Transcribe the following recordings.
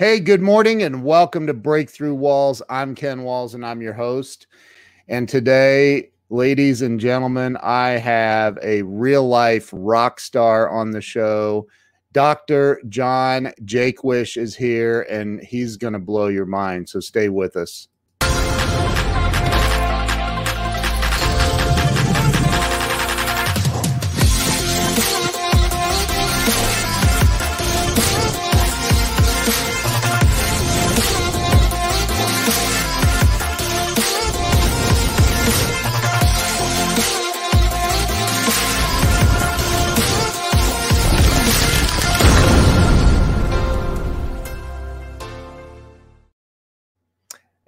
Hey, good morning and welcome to Breakthrough Walls. I'm Ken Walls and I'm your host. And today, ladies and gentlemen, I have a real life rock star on the show. Dr. John Jaquish is here and he's going to blow your mind. So stay with us.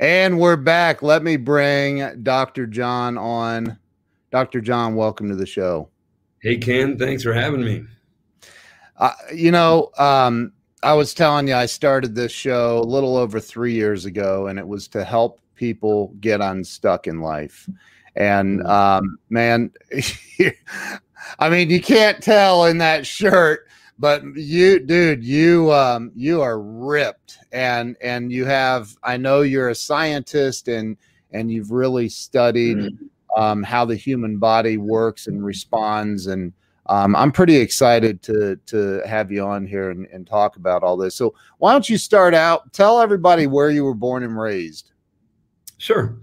And we're back. Let me bring Dr. John on. Dr. John, welcome to the show. Hey, Ken. Thanks for having me. Uh, you know, um, I was telling you, I started this show a little over three years ago, and it was to help people get unstuck in life. And mm-hmm. um, man, I mean, you can't tell in that shirt but you dude you um you are ripped. And and you have i know you're a scientist and and you've really studied mm-hmm. um, how the human body works and responds. And um, i'm pretty excited to to have you on here and, and talk about all this. So why don't you start out? Tell everybody where you were born and raised. Sure.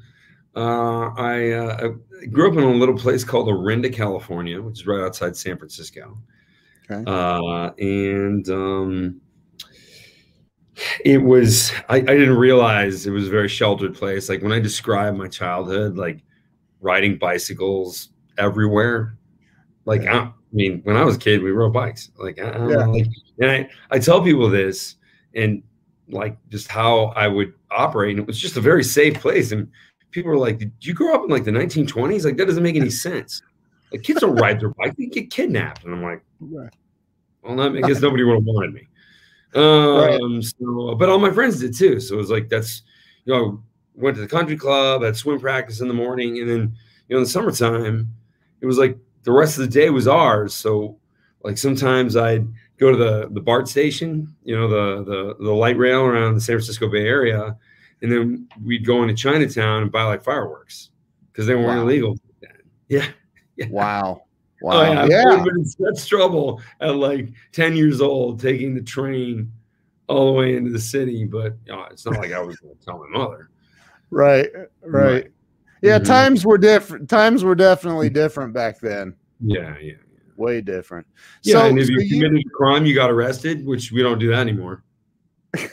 Uh, I, uh, I grew up in a little place called Orinda, California, which is right outside San Francisco. Okay. Uh, and um, it was I, I, didn't realize it was a very sheltered place. Like when I describe my childhood, like riding bicycles everywhere. Like. I, I, mean, when I was a kid, we rode bikes. Like, I, yeah. like and I, I tell people this and like just how I would operate. And it was just a very safe place. And people were like, Did you grow up in like the 1920s? Like that doesn't make any sense. Like kids don't ride their bike; they get kidnapped. And I'm like, right. well, I guess nobody would have wanted me. Um, right. so, but all my friends did too. So it was like that's you know, went to the country club, had swim practice in the morning, and then you know, in the summertime, it was like the rest of the day was ours. So like sometimes I'd go to the the BART station, you know, the the the light rail around the San Francisco Bay Area, and then we'd go into Chinatown and buy like fireworks because they weren't wow. illegal. Yeah. Yeah. Wow. Wow. Oh, yeah. yeah. been in such trouble at like 10 years old taking the train all the way into the city, but you know, it's not like I was going to tell my mother. Right. Right. right. Yeah. Mm-hmm. Times were different. Times were definitely different back then. Yeah. Yeah. Way different. Yeah. So, and if so you committed you, a crime, you got arrested, which we don't do that anymore.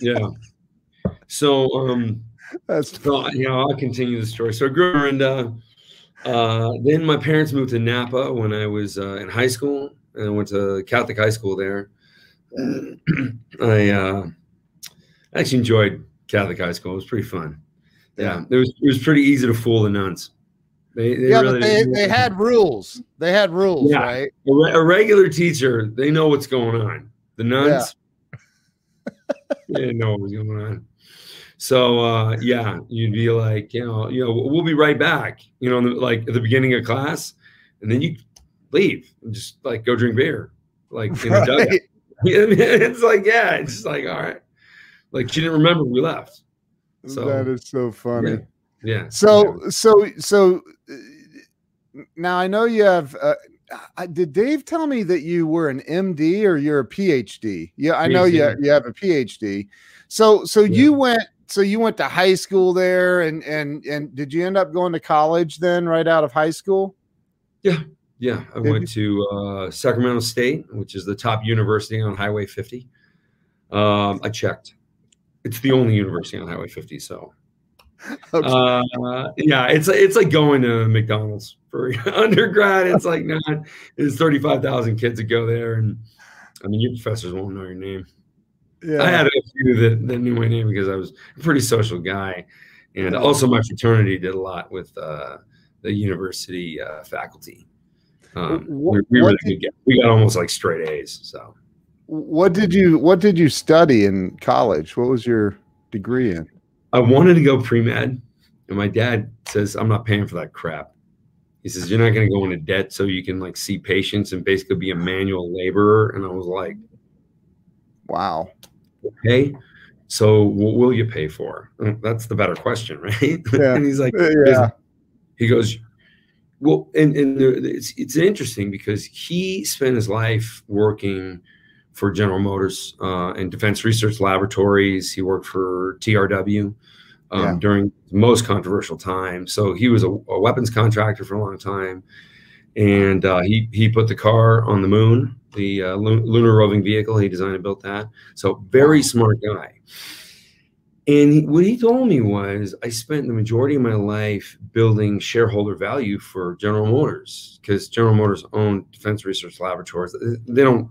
yeah. So, um, that's so, you know, I'll continue the story. So I grew up in uh, uh, then my parents moved to Napa when I was uh, in high school, and I went to Catholic high school there. I uh, actually enjoyed Catholic high school. It was pretty fun. Yeah, it was it was pretty easy to fool the nuns. They, they yeah, really, but they, they had rules. They had rules, yeah. right? A, a, regular teacher, they know what's going on. The nuns, yeah. they didn't know what was going on. So uh, yeah, you'd be like, you know, you know, we'll be right back. You know, like at the beginning of class, and then you leave and just like go drink beer, like in right. the dugout. it's like yeah, it's just like all right, like she didn't remember we left. So that is so funny. Yeah. yeah. So yeah. so so uh, now I know you have. Uh, did Dave tell me that you were an MD or you're a PhD? Yeah, I PhD. know you you have a PhD. So so yeah. you went so you went to high school there and and and did you end up going to college then right out of high school yeah yeah i did went you? to uh, sacramento state which is the top university on highway 50 um, i checked it's the only university on highway 50 so okay. uh, yeah it's it's like going to mcdonald's for undergrad it's like not it's 35000 kids that go there and i mean your professors won't know your name yeah. I had few that, that knew my name because I was a pretty social guy. And also, my fraternity did a lot with uh, the university uh, faculty. Um, what, we, we did, get, we got almost like straight A's. So, what did you what did you study in college? What was your degree in? I wanted to go pre med, and my dad says I'm not paying for that crap. He says you're not going to go into debt so you can like see patients and basically be a manual laborer. And I was like, Wow. Okay. So what will you pay for? That's the better question, right? Yeah. and he's like, yeah. He goes, well, and, and it's, it's interesting because he spent his life working for General Motors uh, and Defense Research Laboratories. He worked for TRW um, yeah. during the most controversial time. So he was a, a, weapons contractor for a long time, and uh, he he put the car on the moon, the uh, lunar roving vehicle. He designed and built that. So very smart guy. And what he told me was, I spent the majority of my life building shareholder value for General Motors because General Motors own Defense Research Laboratories. They don't.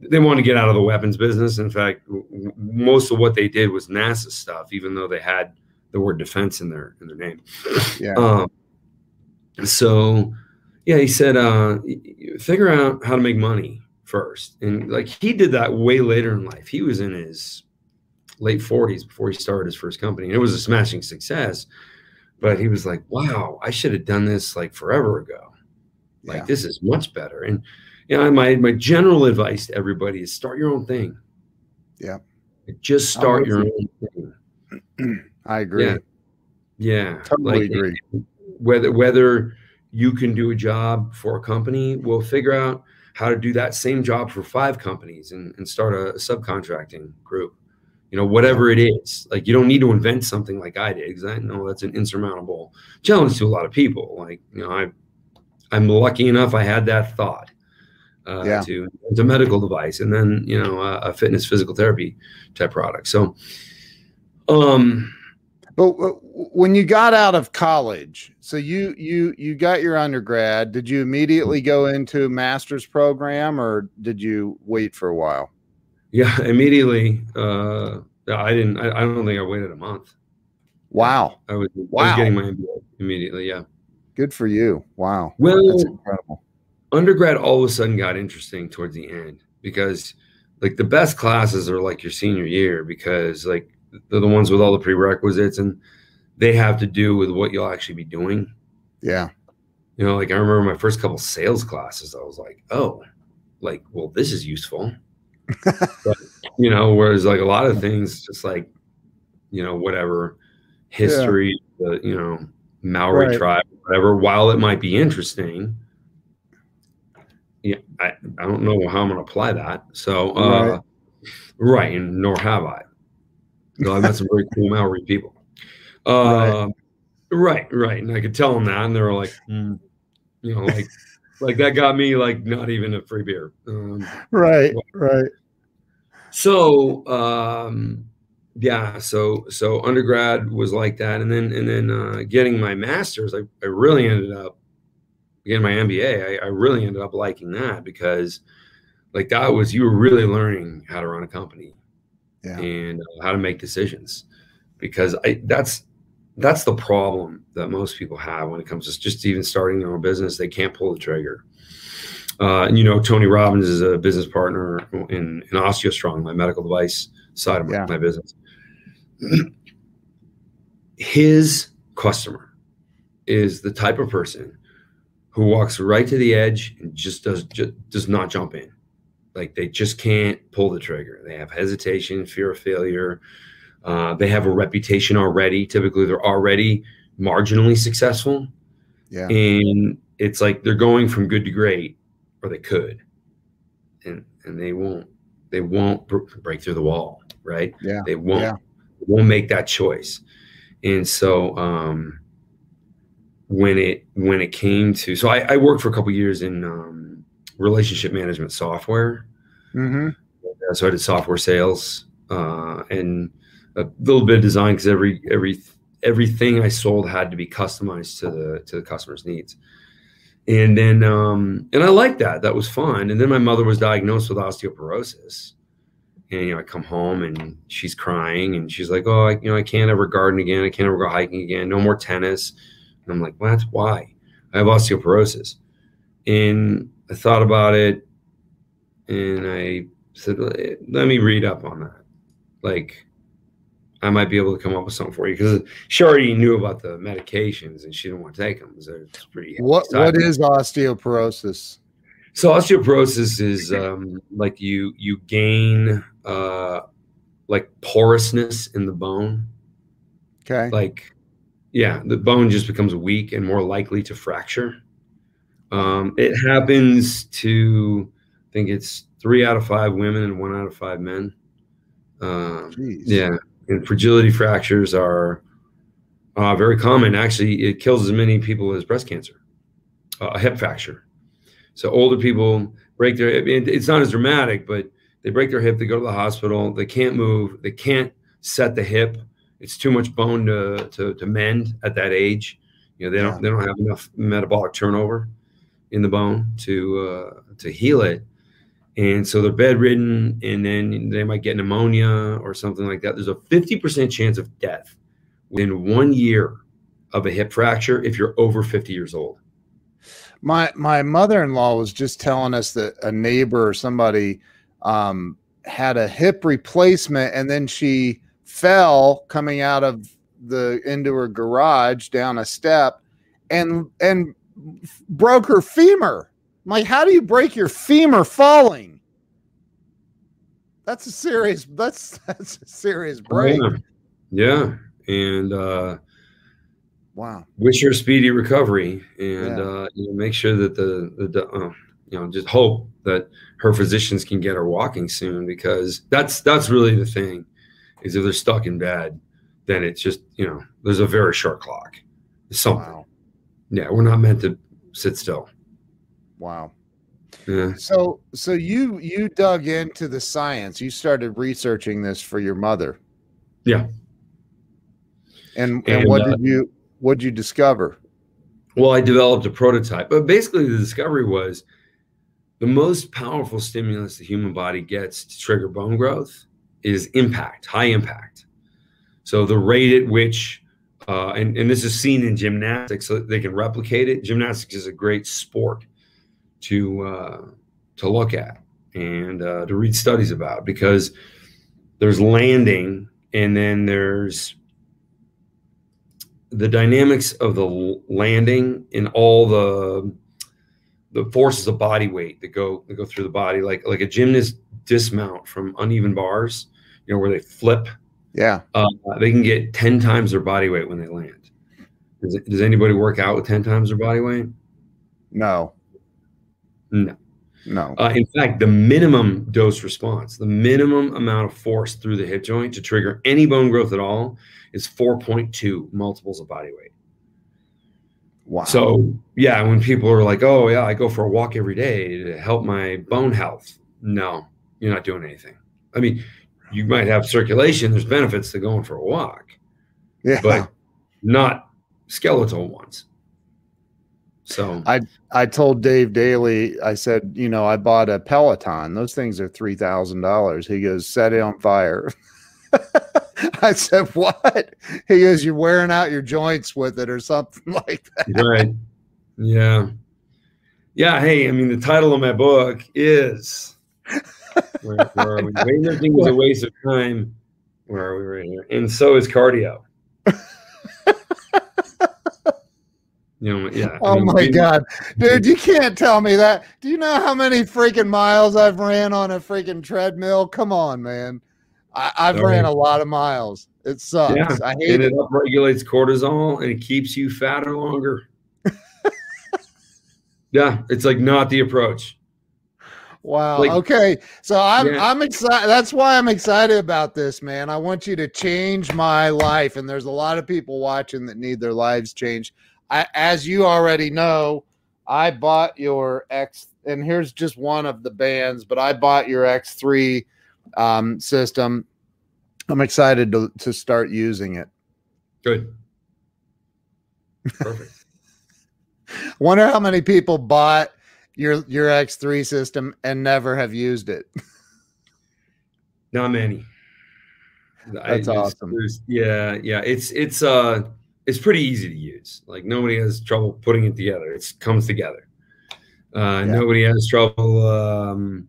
They want to get out of the weapons business. In fact, most of what they did was NASA stuff, even though they had the word defense in their in their name. Yeah. Um, so, yeah, he said, uh, figure out how to make money first, and like he did that way later in life. He was in his late 40s before he started his first company. And it was a smashing success. But he was like, wow, I should have done this like forever ago. Like yeah. this is much better. And you know, my my general advice to everybody is start your own thing. Yeah. Just start your own thing. I agree. Yeah. Yeah. Totally like, agree. Whether whether you can do a job for a company, we'll figure out how to do that same job for five companies and, and start a, a subcontracting group you know, whatever it is. Like you don't need to invent something like I did because I know that's an insurmountable challenge to a lot of people. Like, you know, I I'm lucky enough I had that thought uh, yeah. to it's a medical device and then you know a, a fitness physical therapy type product. So, um, but when you got out of college, so you you you got your undergrad, did you immediately go into a master's program or did you wait for a while? Yeah, immediately. Uh, I didn't. I, I, don't think I waited a month. Wow. I was. Wow. I was getting my MBA immediately. Yeah. Good for you. Wow. Well, that's incredible. Undergrad all of a sudden got interesting towards the end because, like, the best classes are like your senior year because, like, they're the ones with all the prerequisites and they have to do with what you'll actually be doing. Yeah. You know, like I remember my first couple sales classes. I was like, oh, like, well, this is useful but, you know, whereas like a lot of things, just like, you know, whatever history, yeah. the, you know, Maori right. tribe, whatever, while it might be interesting, yeah, I, I don't know how I'm going to apply that. So, uh, right. right. And nor have I. So I met some very cool Maori people. Uh, right. right, right. And I could tell them that, and they were like, mm, you know, like, like that got me like not even a free beer. Um, right, right. So um, yeah, so so undergrad was like that, and then and then uh, getting my master's, I, I really ended up getting my MBA. I, I really ended up liking that because like that was you were really learning how to run a company yeah. and how to make decisions because I that's that's the problem that most people have when it comes to just even starting their own business. They can't pull the trigger. Uh, and you know, Tony Robbins is a business partner in, in OsteoStrong, my medical device side of yeah. my business. His customer is the type of person who walks right to the edge and just does just does not jump in. Like they just can't pull the trigger. They have hesitation, fear of failure, uh, they have a reputation already. Typically, they're already marginally successful. Yeah. And it's like they're going from good to great, or they could, and and they won't they won't break through the wall, right? Yeah. They won't yeah. won't make that choice. And so um, when it when it came to so I, I worked for a couple years in um, relationship management software. Mm-hmm. So I did software sales uh, and a little bit of design because every every everything I sold had to be customized to the to the customer's needs. And then um, and I liked that. That was fun. And then my mother was diagnosed with osteoporosis. And you know, I come home and she's crying and she's like, "Oh, I, you know, I can't ever garden again. I can't ever go hiking again. No more tennis." And I'm like, "Well, that's why I have osteoporosis." And I thought about it, and I said, "Let me read up on that." Like, I might be able to come up with something for you because she already knew about the medications and she didn't want to take them. So it's pretty. What What is osteoporosis? So osteoporosis is um, like you you gain uh, like porousness in the bone. Okay. Like, yeah, the bone just becomes weak and more likely to fracture. Um, it happens to, I think it's three out of five women and one out of five men. Um, yeah, and fragility fractures are uh, very common. Actually, it kills as many people as breast cancer, uh, a hip fracture. So older people break their. It's not as dramatic, but they break their hip. They go to the hospital. They can't move. They can't set the hip. It's too much bone to to, to mend at that age. You know they don't they don't have enough metabolic turnover in the bone to uh, to heal it. And so they're bedridden and then they might get pneumonia or something like that. There's a 50% chance of death within one year of a hip fracture if you're over 50 years old. My my mother-in-law was just telling us that a neighbor or somebody um, had a hip replacement and then she fell coming out of the into her garage down a step and and broke her femur I'm like, how do you break your femur falling? That's a serious. That's that's a serious break. Yeah, yeah. and uh, wow. Wish her a speedy recovery, and yeah. uh, you know, make sure that the the uh, you know just hope that her physicians can get her walking soon because that's that's really the thing is if they're stuck in bed, then it's just you know there's a very short clock. Something. Wow. Yeah, we're not meant to sit still. Wow. Yeah. So so you you dug into the science. You started researching this for your mother. Yeah. And and, and what uh, did you what did you discover? Well, I developed a prototype. But basically the discovery was the most powerful stimulus the human body gets to trigger bone growth is impact, high impact. So the rate at which uh, and, and this is seen in gymnastics so they can replicate it. Gymnastics is a great sport to uh, to look at and uh, to read studies about because there's landing and then there's the dynamics of the landing and all the the forces of body weight that go that go through the body like like a gymnast dismount from uneven bars you know where they flip yeah uh, they can get 10 times their body weight when they land does, does anybody work out with 10 times their body weight no no. No. Uh, in fact, the minimum dose response, the minimum amount of force through the hip joint to trigger any bone growth at all is 4.2 multiples of body weight. Wow. So, yeah, when people are like, oh, yeah, I go for a walk every day to help my bone health. No, you're not doing anything. I mean, you might have circulation, there's benefits to going for a walk, yeah. but not skeletal ones. So I I told Dave Daly, I said, you know, I bought a Peloton. Those things are three thousand dollars. He goes, set it on fire. I said, what? He goes, you're wearing out your joints with it or something like that. Right. Yeah. Yeah. Hey, I mean, the title of my book is where, where are we? Weightlifting was a waste of time. Where are we right here? And so is cardio. You know, yeah. Oh I mean, my god, dude, you can't tell me that. Do you know how many freaking miles I've ran on a freaking treadmill? Come on, man. I, have ran a lot of miles. It sucks. Yeah. I hate and it. It upregulates cortisol and it keeps you fatter longer. yeah, it's like not the approach. Wow. Like, okay. So I'm yeah. I'm excited. That's why I'm excited about this, man. I want you to change my life. And there's a lot of people watching that need their lives changed. I, as you already know, I bought your X, and here's just one of the bands, but I bought your X3 um, system. I'm excited to, to start using it. Good. Perfect. Wonder how many people bought your your X3 system and never have used it. Not many. That's I, awesome. Yeah, yeah. It's it's uh it's pretty easy to use. Like nobody has trouble putting it together. It comes together. Uh, yeah. Nobody has trouble um,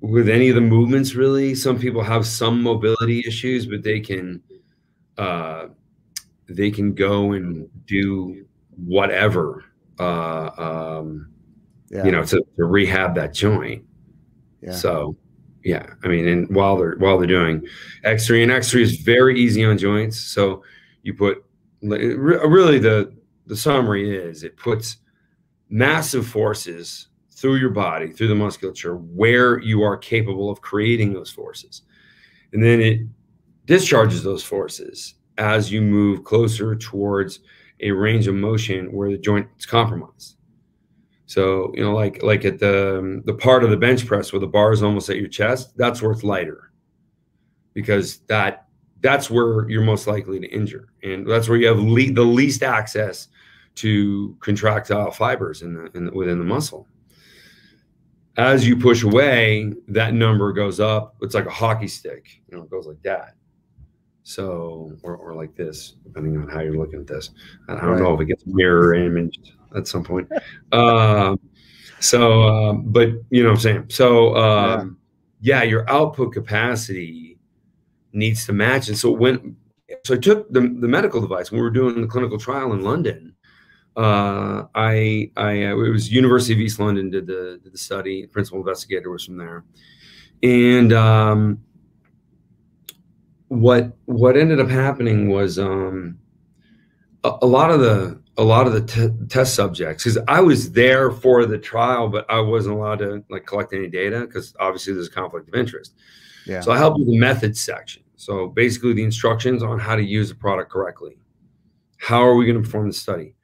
with any of the movements. Really, some people have some mobility issues, but they can uh, they can go and do whatever uh, um, yeah. you know, to, to rehab that joint. Yeah. So yeah, I mean, and while they're while they're doing X3 and X3 is very easy on joints. So you put really the the summary is it puts massive forces through your body, through the musculature, where you are capable of creating those forces. And then it discharges those forces as you move closer towards a range of motion where the joint is compromised. So, you know, like like at the um, the part of the bench press where the bar is almost at your chest, that's where it's lighter. Because that that's where you're most likely to injure. And that's where you have le- the least access to contractile fibers in the, in the, within the muscle. As you push away, that number goes up. It's like a hockey stick, you know, it goes like that. So, or, or like this, depending on how you're looking at this. I don't right. know if it gets mirror imaged at some point. uh, so, uh, but you know what I'm saying? So, um, yeah. yeah, your output capacity needs to match. And so when, so I took the, the medical device when we were doing the clinical trial in London, uh, I, I, uh, it was University of East London did the, did the study. The principal investigator was from there. And, um, what, what ended up happening was, um, a, a lot of the, a lot of the t- test subjects because I was there for the trial, but I wasn't allowed to like collect any data because obviously there's a conflict of interest. Yeah. So I helped with the methods section. So basically, the instructions on how to use the product correctly. How are we going to perform the study?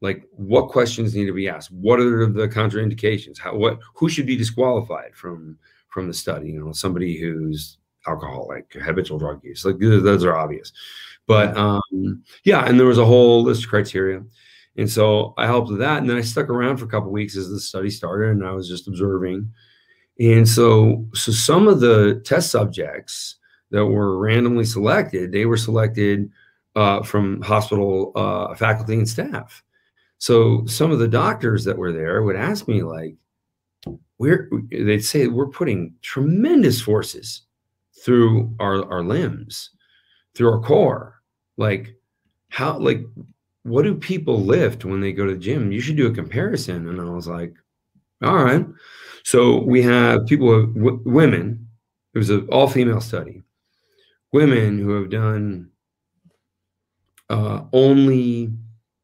Like, what questions need to be asked? What are the contraindications? How what who should be disqualified from from the study? You know, somebody who's alcoholic, habitual drug use. Like those are obvious. But um, yeah, and there was a whole list of criteria. And so I helped with that. And then I stuck around for a couple weeks as the study started and I was just observing. And so so some of the test subjects that were randomly selected, they were selected uh, from hospital uh, faculty and staff. So some of the doctors that were there would ask me like, we're they'd say we're putting tremendous forces through our, our limbs, through our core. Like how like what do people lift when they go to the gym? You should do a comparison. And i was like all right. So we have people w- women. It was an all-female study. Women who have done uh, only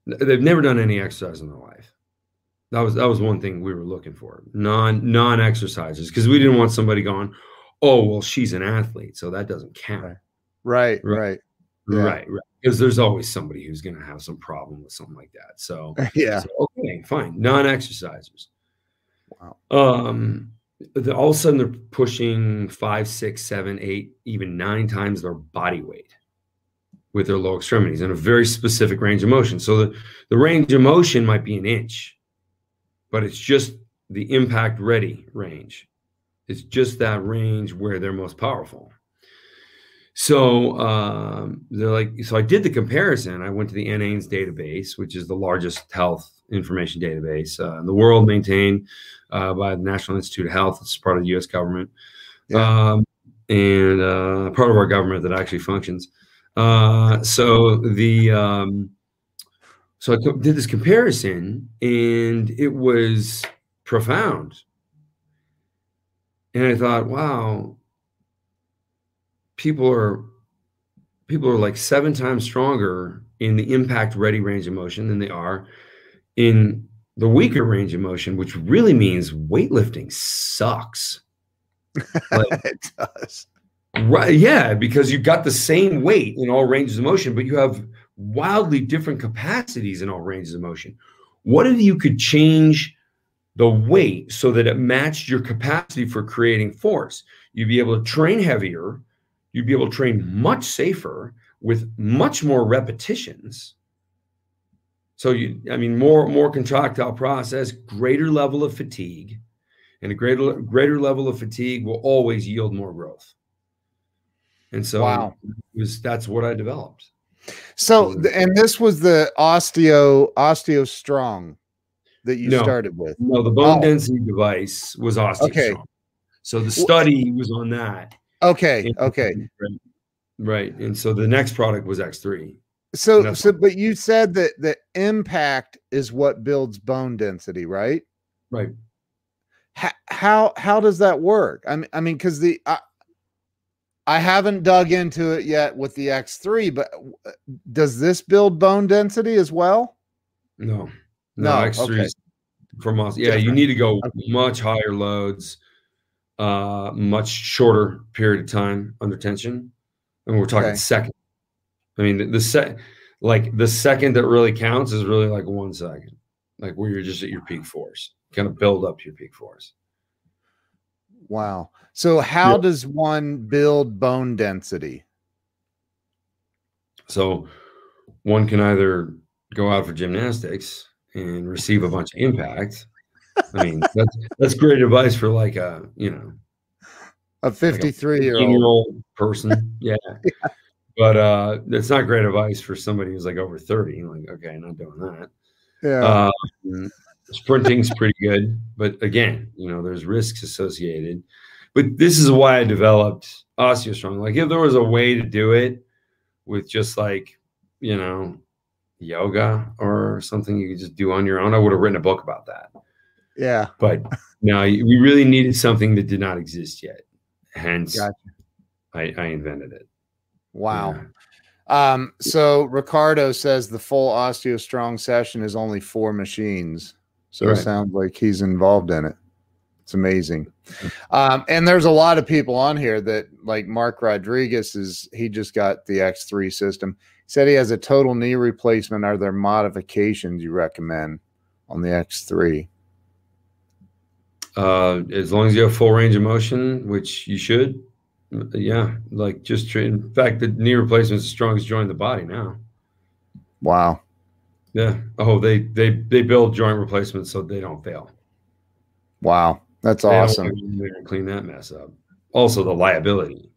they've never done any exercise in their life. That was that was one thing we were looking for. Non non exercises because we didn't want somebody going oh well she's an athlete so that doesn't count right right, right. Yeah. Right, right. Because there's always somebody who's going to have some problem with something like that. So yeah, so, okay, fine. Non-exercisers. Wow. Um, the, all of a sudden they're pushing five, six, seven, eight, even nine times their body weight with their low extremities in a very specific range of motion. So the, the range of motion might be an inch, but it's just the impact ready range. It's just that range where they're most powerful. So um, they're like, so I did the comparison. I went to the NHANES database, which is the largest health information database uh, in the world, maintained uh, by the National Institute of Health. It's part of the U.S. government, yeah. um, and uh, part of our government that actually functions. Uh, so the um, so I did this comparison, and it was profound. And I thought, wow, people are people are like seven times stronger in the impact ready range of motion than they are in the weaker range of motion, which really means weightlifting sucks. Like, it does. Right. Yeah. Because you've got the same weight in all ranges of motion, but you have wildly different capacities in all ranges of motion. What if you could change the weight so that it matched your capacity for creating force? You'd be able to train heavier you'd be able to train much safer with much more repetitions. So you, I mean, more more contractile process, greater level of fatigue, and a greater greater level of fatigue will always yield more growth. And so, wow, was that's what I developed. So, and this was the osteo osteo strong that you no, started with. No, the bone oh. density device was osteo okay. So the study was on that. Okay. Okay. Right. right. And so the next product was X3. So, so, but you said that the impact is what builds bone density, right? Right. How how, how does that work? I mean, I mean, because the I, I haven't dug into it yet with the X3, but does this build bone density as well? No, No, X3 okay. from us. Yeah, you need to go much higher loads, uh, much shorter period of time under tension. And we're talking Okay. second. I mean, the, the set, like the second that really counts is really like one second, like where you're just at your peak force, kind of build up your peak force. Wow. So how Yeah. does one build bone density? So one can either go out for gymnastics and receive a bunch of impact. I mean, that's that's great advice for like a you know A 53 year old. person. Yeah. But uh that's not great advice for somebody who's like over 30. Like, okay, not doing that. Yeah. Um, sprinting's pretty good, but again, you know, there's risks associated. But this is why I developed OsteoStrong. Like, if there was a way to do it with just like, you know, yoga or something you could just do on your own, I would have written a book about that. yeah. But no, we really needed something that did not exist yet. Hence, Gotcha. I, I invented it. Wow. Yeah. Um, so Ricardo says the full Osteo Strong session is only four machines. So Right. it sounds like he's involved in it. It's amazing. Um, and there's a lot of people on here that like Mark Rodriguez is he just got the X3 system. Said he has a total knee replacement. Are there modifications you recommend on the X3? Uh, as long as you have full range of motion, which you should, yeah, like just in fact, the knee replacement is the strongest joint in the body now. Wow. Yeah. Oh, they they they build joint replacements so they don't fail. Wow. That's They awesome. wanna go in there and clean that mess up. Also, the liability.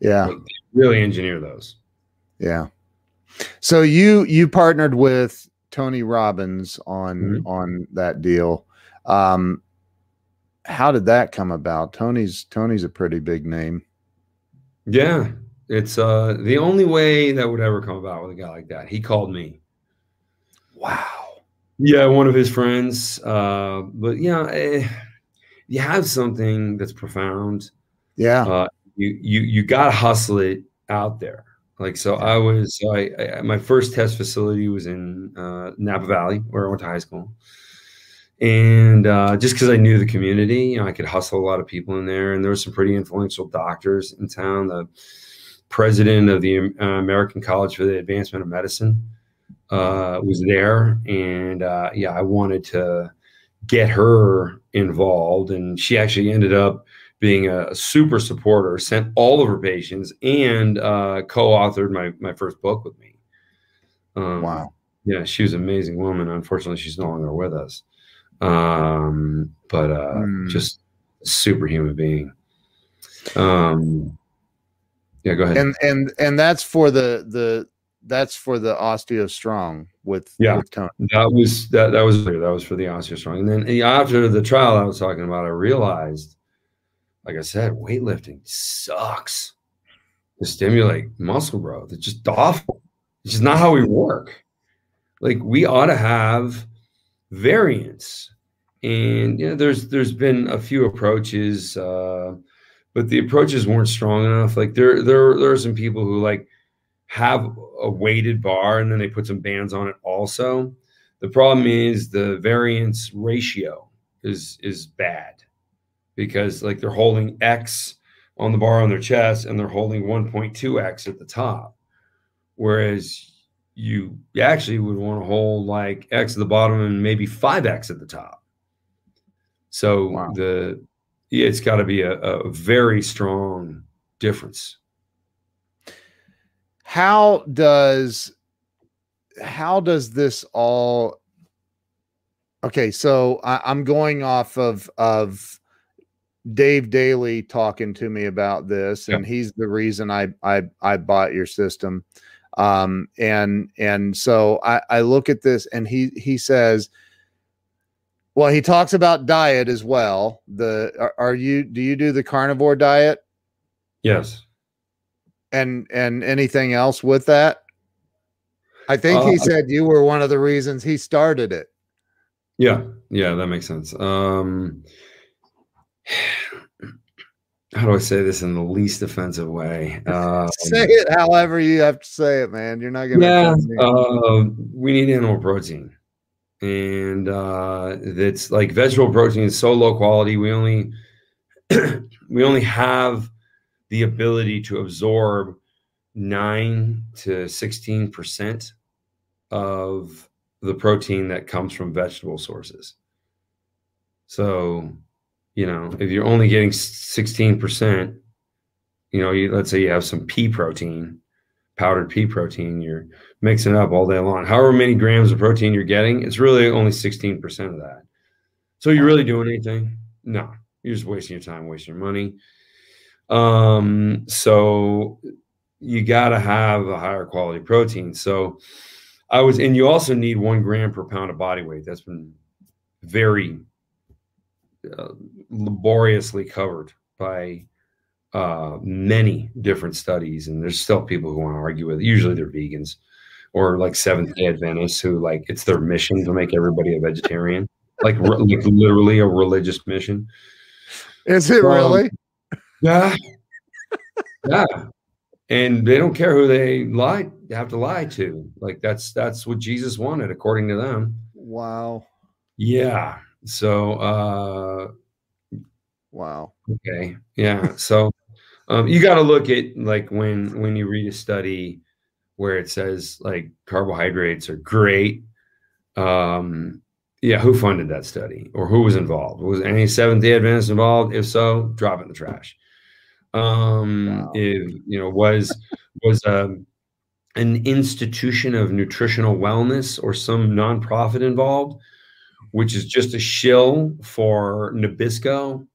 Yeah. Really engineer those. Yeah. So you you partnered with Tony Robbins on Mhm. on that deal. Um how did that come about? Tony's Tony's a pretty big name. Yeah, it's uh the only way that would ever come about with a guy like that. He called me. Wow. Yeah, one of his friends. Uh, but yeah, eh, you have something that's profound. Yeah. Uh, you you you got to hustle it out there. Like so, I was I, I my first test facility was in uh, Napa Valley, where I went to high school, and uh, just because I knew the community, you know, I could hustle a lot of people in there, and there were some pretty influential doctors in town. The president of the uh, American College for the Advancement of Medicine uh, was there, and uh, yeah, I wanted to get her involved, and she actually ended up being a, a super supporter, sent all of her patients, and uh, co-authored my my first book with me. Um, Wow. Yeah, she was an amazing woman. Unfortunately, she's no longer with us. Um, but uh, Hmm. just a superhuman being. Um, yeah, go ahead. And and and that's for the the that's for the Osteo Strong with, Yeah. with Tony. That was that. That was clear. that was for the osteo strong And then after the trial I was talking about, I realized, like I said, weightlifting sucks to stimulate muscle growth. It's just awful. It's just not how we work. Like we ought to have variance. And you know, there's there's been a few approaches, uh, but the approaches weren't strong enough. Like there there there are some people who like have a weighted bar and then they put some bands on it also. The problem is the variance ratio is is bad because like they're holding X on the bar on their chest and they're holding 1.2X at the top. Whereas you actually would want to hold like X at the bottom and maybe 5X at the top. So Wow. the yeah, it's got to be a, a very strong difference. How does how does this all okay so I, i'm going off of of dave daly talking to me about this and he's the reason i i i bought your system. Um and and so i i look at this and he he says well he talks about diet as well. The are, are you do you do the carnivore diet? Yes. and and anything else with that? I think he Uh, said you were one of the reasons he started it. Yeah, yeah, that makes sense. Um, how do I say this in the least offensive way? Um, say it however you have to say it, man. You're not gonna. Yeah, uh, we need animal protein, and uh, it's like vegetable protein is so low quality. We only we only have the ability to absorb nine to sixteen percent of the protein that comes from vegetable sources. So, you know, if you're only getting 16%, you know, you, let's say you have some pea protein, powdered pea protein, you're mixing up all day long. However many grams of protein you're getting, it's really only 16% of that. So you're really doing anything? No, you're just wasting your time, wasting your money. Um, so you got to have a higher quality protein. So I was, and you also need one gram per pound of body weight. That's been very uh, laboriously covered by uh, many different studies, and there's still people who want to argue with it. Usually, they're vegans or like Seventh Day Adventists who like it's their mission to make everybody a vegetarian, like like literally a religious mission. Is it um, really? Yeah, yeah. And they don't care who they lie have to lie to. Like that's that's what jesus wanted according to them. Wow. Yeah so uh wow. okay yeah so um you got to look at like when when you read a study where it says like carbohydrates are great um yeah who funded that study or who was involved? Was any seventh day adventist involved? If so drop it in the trash. Um, wow. if, you know, was was um, an institution of nutritional wellness or some nonprofit involved, which is just a shill for Nabisco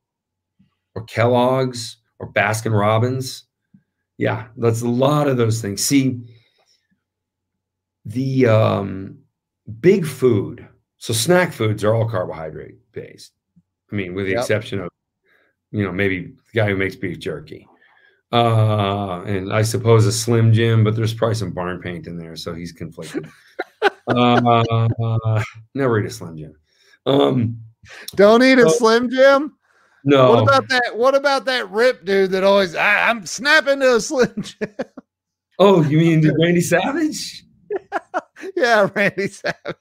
or Kellogg's or Baskin Robbins. Yeah, that's a lot of those things. See, the um, big food, so snack foods are all carbohydrate based. I mean, with the yep. exception of you know, maybe the guy who makes beef jerky. Uh, and I suppose a Slim Jim, but there's probably some barn paint in there, so he's conflicted. uh, never eat a Slim Jim. Um, Don't eat a Slim Jim. No. What about that? What about that rip dude that always I, am snapping to a Slim Jim? Oh, you mean Randy Savage? yeah, Randy Savage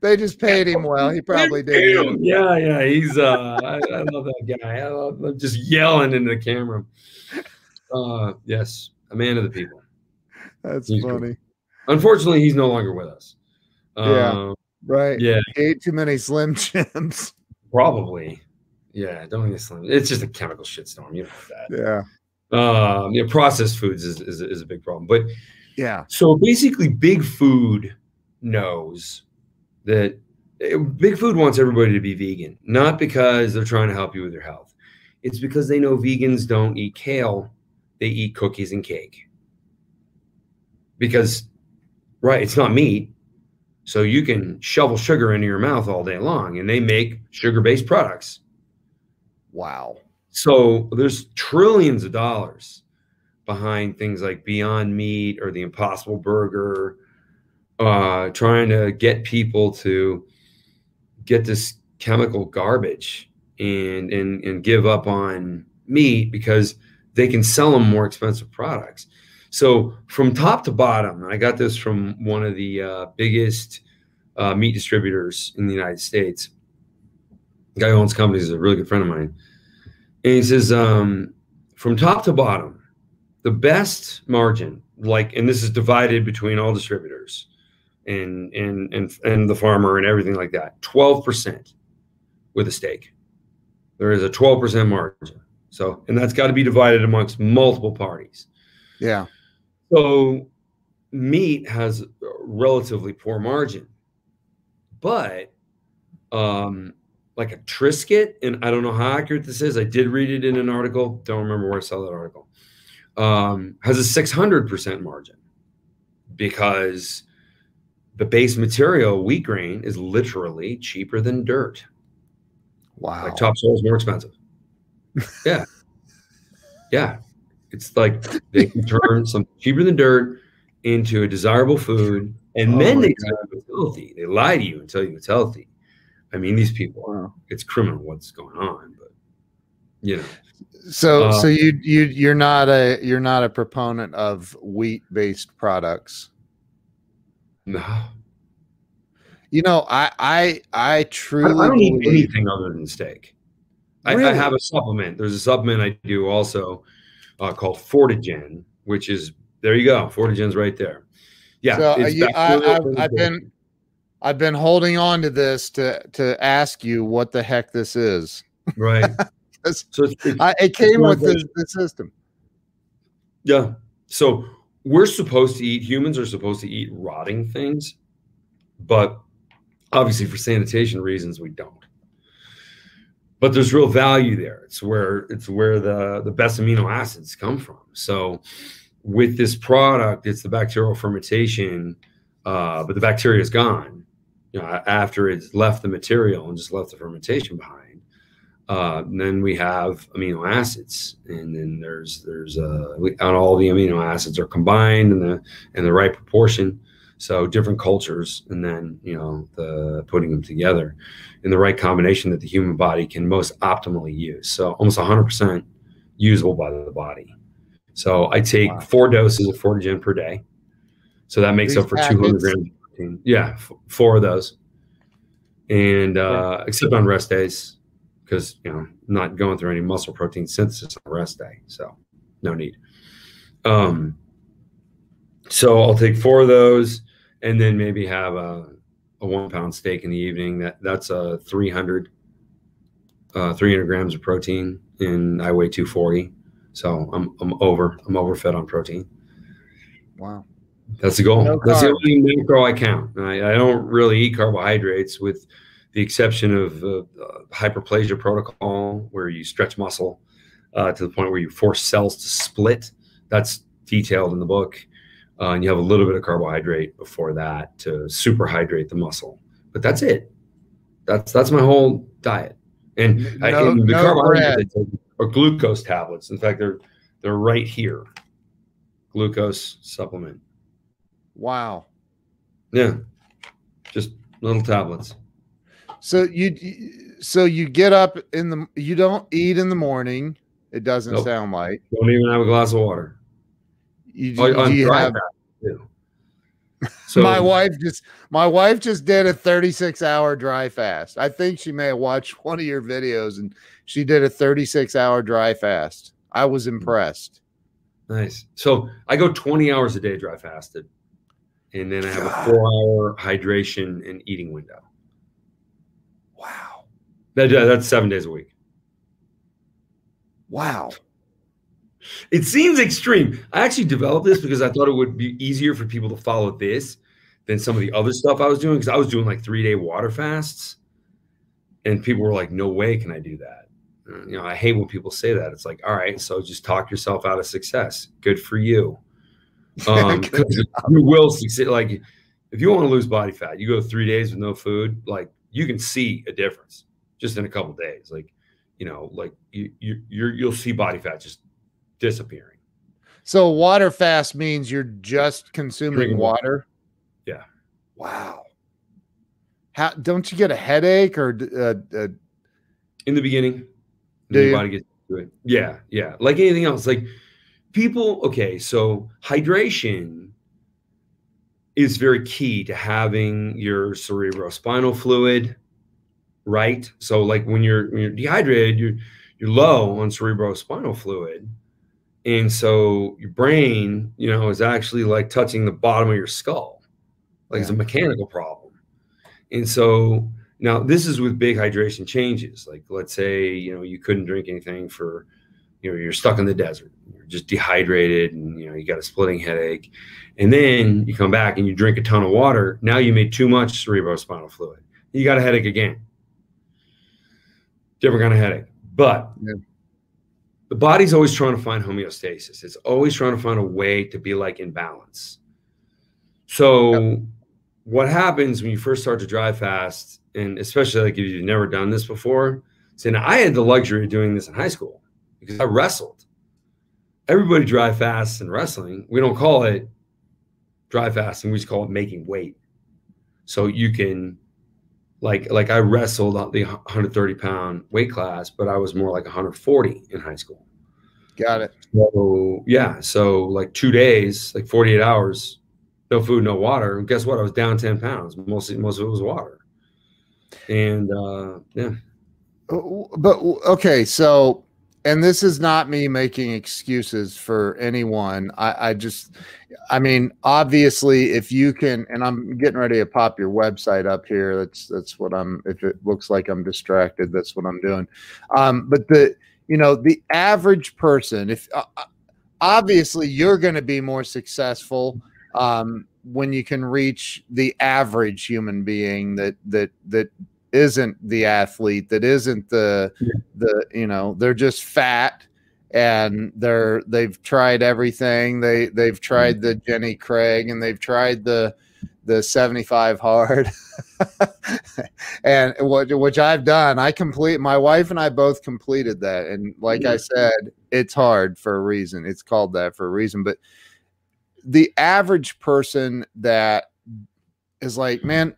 they just paid him well. He probably did. Yeah, yeah. He's uh I, I love that guy. I love just yelling into the camera. Uh yes, a man of the people. That's he's funny. Great. Unfortunately, he's no longer with us. Yeah. Um, right. Yeah. He ate too many Slim Jims. Probably. Yeah, don't eat Slim. It's just a chemical shitstorm. You know that. Yeah. Um, yeah, processed foods is, is, is a big problem. But yeah. So basically, big food knows that eh, Big Food wants everybody to be vegan, not because they're trying to help you with your health. It's because they know vegans don't eat kale, they eat cookies and cake. Because, right, it's not meat. So you can shovel sugar into your mouth all day long, and they make sugar based products. Wow. So there's trillions of dollars behind things like Beyond Meat or the Impossible Burger uh, trying to get people to get this chemical garbage and and and give up on meat because they can sell them more expensive products. So from top to bottom, I got this from one of the uh, biggest uh, meat distributors in the United States. The guy who owns companies is a really good friend of mine, and he says um, from top to bottom, the best margin, like, and this is divided between all distributors and and and and the farmer and everything like that. Twelve percent with a stake. There is a twelve percent margin. So, and that's got to be divided amongst multiple parties. Yeah. So, meat has relatively poor margin, but um, like a Triscuit, and I don't know how accurate this is. I did read it in an article. Don't remember where I saw that article. Um, has a six hundred percent margin because the base material, wheat grain, is literally cheaper than dirt. Wow. Like topsoil is more expensive. yeah. Yeah. It's like they can turn something cheaper than dirt into a desirable food. And oh then they tell you it's healthy. They lie to you and tell you it's healthy. I mean, these people, wow. it's criminal what's going on, but you know. So, uh, so you you you're not a you're not a proponent of wheat based products. No. You know, I I I truly I don't eat anything other than steak. Really? I, I, have a supplement. There's a supplement I do also uh, called Fortigen, which is there you go. Fortigen's right there. Yeah, so you, I, have been I've been holding on to this to to ask you what the heck this is. Right. so it's, it's, I, it came with the, the system. Yeah. So we're supposed to eat. Humans are supposed to eat rotting things, but obviously for sanitation reasons we don't but there's real value there. It's where it's where the the best amino acids come from. So with this product, it's the bacterial fermentation, uh, but the bacteria is gone. You know, after it's left the material and just left the fermentation behind. Uh, then we have amino acids, and then there's there's uh, we, and all the amino acids are combined in the in the right proportion. So different cultures, and then you know the putting them together in the right combination that the human body can most optimally use. So almost 100% usable by the body. So I take wow. four doses of Fortigen per day. So that makes These up for packets. 200 grams of protein. Yeah, f- four of those. And uh, yeah. except on rest days, because you know, I'm not going through any muscle protein synthesis on rest day. So no need. Um, so I'll take four of those and then maybe have a, a one pound steak in the evening. That that's a 300, uh, 300 grams of protein and I weigh 240. So I'm, I'm over, I'm overfed on protein. Wow. That's the goal. No that's the only macro I count. I, I, don't really eat carbohydrates with the exception of uh, uh, hyperplasia protocol where you stretch muscle uh, to the point where you force cells to split. That's detailed in the book uh, and you have a little bit of carbohydrate before that to super hydrate the muscle. But that's it. That's that's my whole diet. And, no, I, and the no carbohydrates are glucose tablets. In fact, they're they're right here. Glucose supplement. Wow. Yeah. Just little tablets. So you so you get up in the you don't eat in the morning. It doesn't nope. sound like. Don't even have a glass of water. You, oh, you have, so my wife just my wife just did a 36 hour dry fast. I think she may have watched one of your videos and she did a 36 hour dry fast. I was hmm. impressed. Nice. So I go 20 hours a day dry fasted. And then I have God. a four hour hydration and eating window. Wow. That, that's seven days a week. Wow. It seems extreme. I actually developed this because I thought it would be easier for people to follow this than some of the other stuff I was doing because I was doing like three day water fasts, and people were like, "No way can I do that." Uh, you know, I hate when people say that. It's like, all right, so just talk yourself out of success. Good for you. Um, you will succeed. Like, if you want to lose body fat, you go three days with no food. Like, you can see a difference just in a couple days. Like, you know, like you, you you're, you'll see body fat just disappearing. So water fast means you're just consuming water. water. Yeah. Wow. How don't you get a headache or uh, uh, in the beginning? Do your you? body gets to it. Yeah, yeah. Like anything else, like people. Okay, so hydration is very key to having your cerebrospinal fluid right. So, like when you're when you're dehydrated, you're you're low on cerebrospinal fluid and so your brain, you know, is actually like touching the bottom of your skull, like yeah. it's a mechanical problem. And so now this is with big hydration changes. Like let's say, you know, you couldn't drink anything for, you know, you're stuck in the desert, you're just dehydrated and you know, you got a splitting headache. And then you come back and you drink a ton of water. Now you made too much cerebrospinal fluid. You got a headache again. Different kind of headache. But yeah the body's always trying to find homeostasis. It's always trying to find a way to be like in balance. So, yep. what happens when you first start to dry fast, and especially like if you've never done this before? So now I had the luxury of doing this in high school because I wrestled. Everybody dry fast in wrestling. We don't call it dry fast, and We just call it making weight. So you can like like I wrestled the 130 pound weight class, but I was more like 140 in high school. Got it. So yeah, so like two days, like 48 hours, no food, no water. And guess what? I was down 10 pounds. Mostly, most of it was water. And uh, yeah. But okay, so and this is not me making excuses for anyone. I, I, just, I mean, obviously, if you can, and I'm getting ready to pop your website up here. That's that's what I'm. If it looks like I'm distracted, that's what I'm doing. Um, but the, you know, the average person, if uh, uh obviously you're going to be more successful um, when you can reach the average human being that that that isn't the athlete that isn't the the you know they're just fat and they're they've tried everything. They they've tried the jenny craig and they've tried the the 75 hard. And what which i've done. I complete my wife and i both completed that. And like i said it's hard for a reason. It's called that for a reason. But the average person that is like man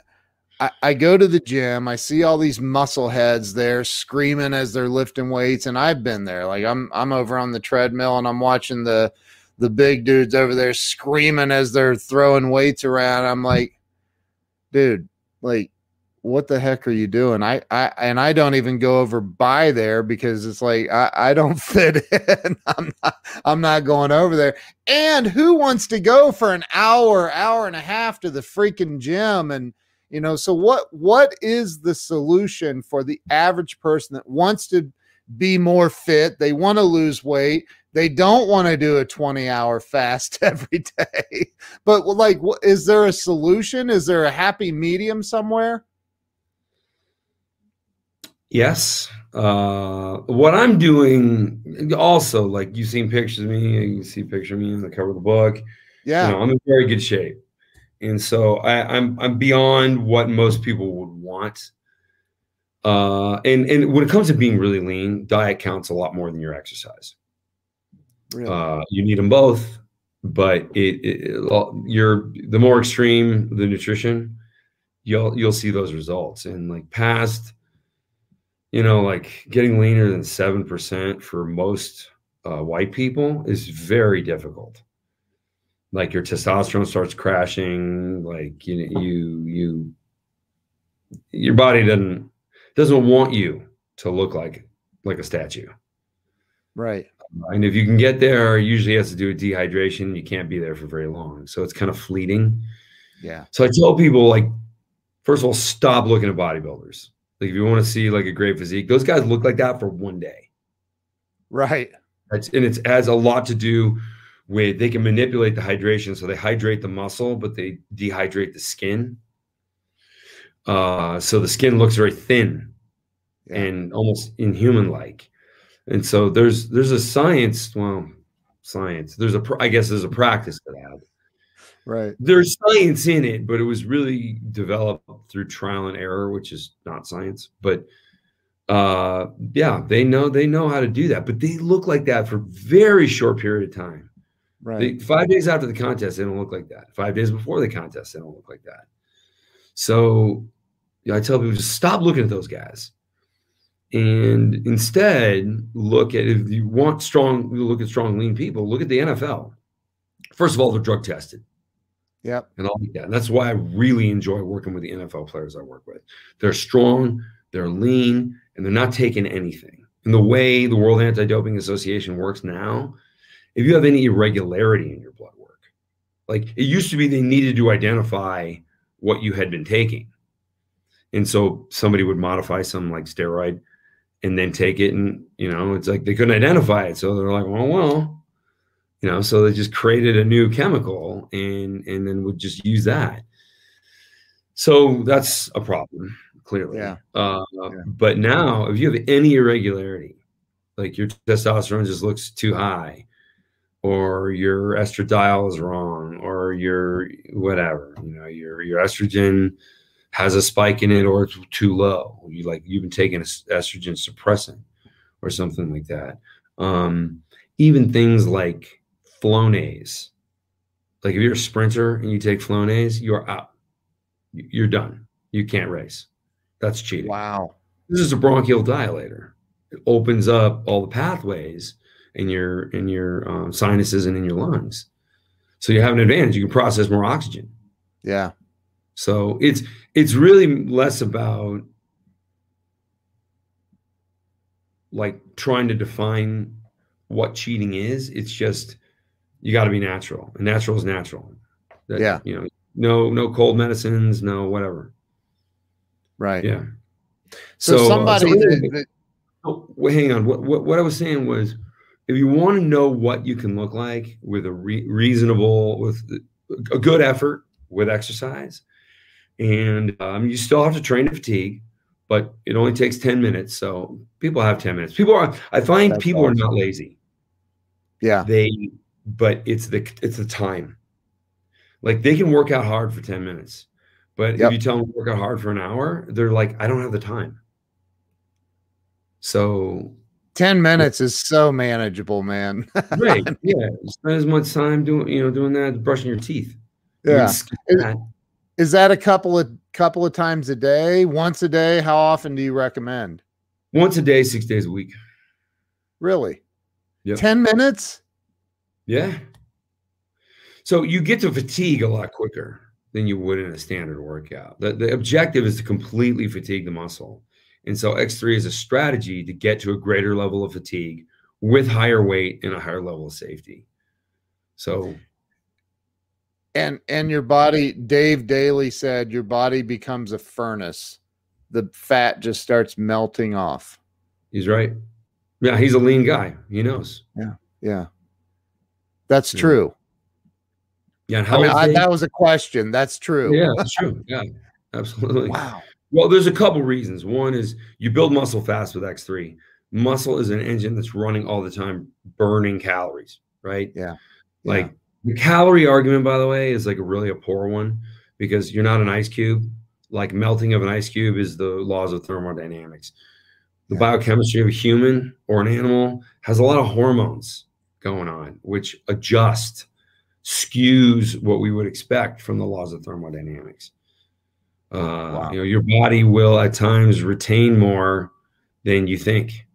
I, I go to the gym, I see all these muscle heads there screaming as they're lifting weights, and I've been there. Like I'm I'm over on the treadmill and I'm watching the the big dudes over there screaming as they're throwing weights around. I'm like, dude, like what the heck are you doing? I, I and I don't even go over by there because it's like I, I don't fit in. I'm not I'm not going over there. And who wants to go for an hour, hour and a half to the freaking gym and you know so what what is the solution for the average person that wants to be more fit? They want to lose weight. They don't want to do a 20 hour fast every day. But like is there a solution? Is there a happy medium somewhere? Yes. Uh what i'm doing also like you've seen pictures of me you see a picture of me on the cover of the book. Yeah. you know, i'm in very good shape and so I, I'm I'm beyond what most people would want. Uh, and and when it comes to being really lean, diet counts a lot more than your exercise. Really? Uh, you need them both, but it, it you're the more extreme the nutrition, you'll you'll see those results. And like past, you know, like getting leaner than seven percent for most uh, white people is very difficult like your testosterone starts crashing like you you you your body doesn't doesn't want you to look like like a statue. Right. And if you can get there usually has to do with dehydration. You can't be there for very long. So it's kind of fleeting. Yeah. So i tell people like first of all stop looking at bodybuilders. Like if you want to see like a great physique those guys look like that for one day. Right. That's, and it has a lot to do with they can manipulate the hydration. So they hydrate the muscle but they dehydrate the skin. Uh, so the skin looks very thin and almost inhuman like and so there's there's a science well science there's a i guess there's a practice to that. Right. There's science in it but it was really developed through trial and error which is not science. But uh yeah they know they know how to do that but they look like that for very short period of time Right. The, five days after the contest, they don't look like that. Five days before the contest, they don't look like that. So you know, I tell people just stop looking at those guys and instead look at if you want strong, look at strong, lean people, look at the NFL. First of all, they're drug tested. Yep. And all that. And that's why I really enjoy working with the NFL players I work with. They're strong, they're lean, and they're not taking anything. And the way the World Anti Doping Association works now, if you have any irregularity in your blood work, like it used to be they needed to identify what you had been taking. And so somebody would modify some like steroid and then take it and you know it's like they couldn't identify it so they're like well well you know so they just created a new chemical and and then would just use that so that's a problem clearly yeah. Uh, yeah. but now if you have any irregularity like your testosterone just looks too high or your estradiol is wrong or your whatever you know your your estrogen has a spike in it or it's too low you like you've been taking estrogen suppressant or something like that um, even things like flonase like if you're a sprinter and you take flonase you're out you're done you can't race That's cheating. Wow. This is a bronchial dilator. It opens up all the pathways in your in your um, sinuses and in your lungs. So you have an advantage. You can process more oxygen. Yeah. So it's it's really less about like trying to define what cheating is. It's just you got to be natural, and natural is natural. That, yeah. You know, no no cold medicines, no whatever. Right. Yeah. So, so somebody. Uh, so that, oh, hang on. What, what what I was saying was, if you want to know what you can look like with a re- reasonable, with a good effort, with exercise, and um, you still have to train to fatigue, but it only takes ten minutes. So people have ten minutes. People are. I find That's people awesome. are not lazy. Yeah. They, but it's the it's the time. Like they can work out hard for ten minutes, but yep. if you tell them to work out hard for an hour, they're like, I don't have the time. So 10 minutes is so manageable, man. right. Yeah. Spend as much time doing, you know, doing that, brushing your teeth. Yeah. Is, is, that a couple of couple of times a day, once a day? How often do you recommend? Once a day, six days a week. Really? Yeah. 10 minutes? Yeah. So you get to fatigue a lot quicker than you would in a standard workout. The, the objective is to completely fatigue the muscle. And so X3 is a strategy to get to a greater level of fatigue with higher weight and a higher level of safety. So and and your body Dave Daly said your body becomes a furnace. The fat just starts melting off. He's right. Yeah, he's a lean guy. He knows. Yeah. Yeah. That's yeah. true. Yeah, I mean, I, that was a question. That's true. Yeah, that's true. Yeah, absolutely. Wow. Well, there's a couple reasons. One is you build muscle fast with X3. Muscle is an engine that's running all the time, burning calories, right? Yeah. Like yeah. the calorie argument, by the way, is like a really a poor one because you're not an ice cube. Like melting of an ice cube is the laws of thermodynamics. The yeah. biochemistry of a human or an animal has a lot of hormones going on, which adjust, skews what we would expect from the laws of thermodynamics. Uh, wow. You know, your body will at times retain more than you think.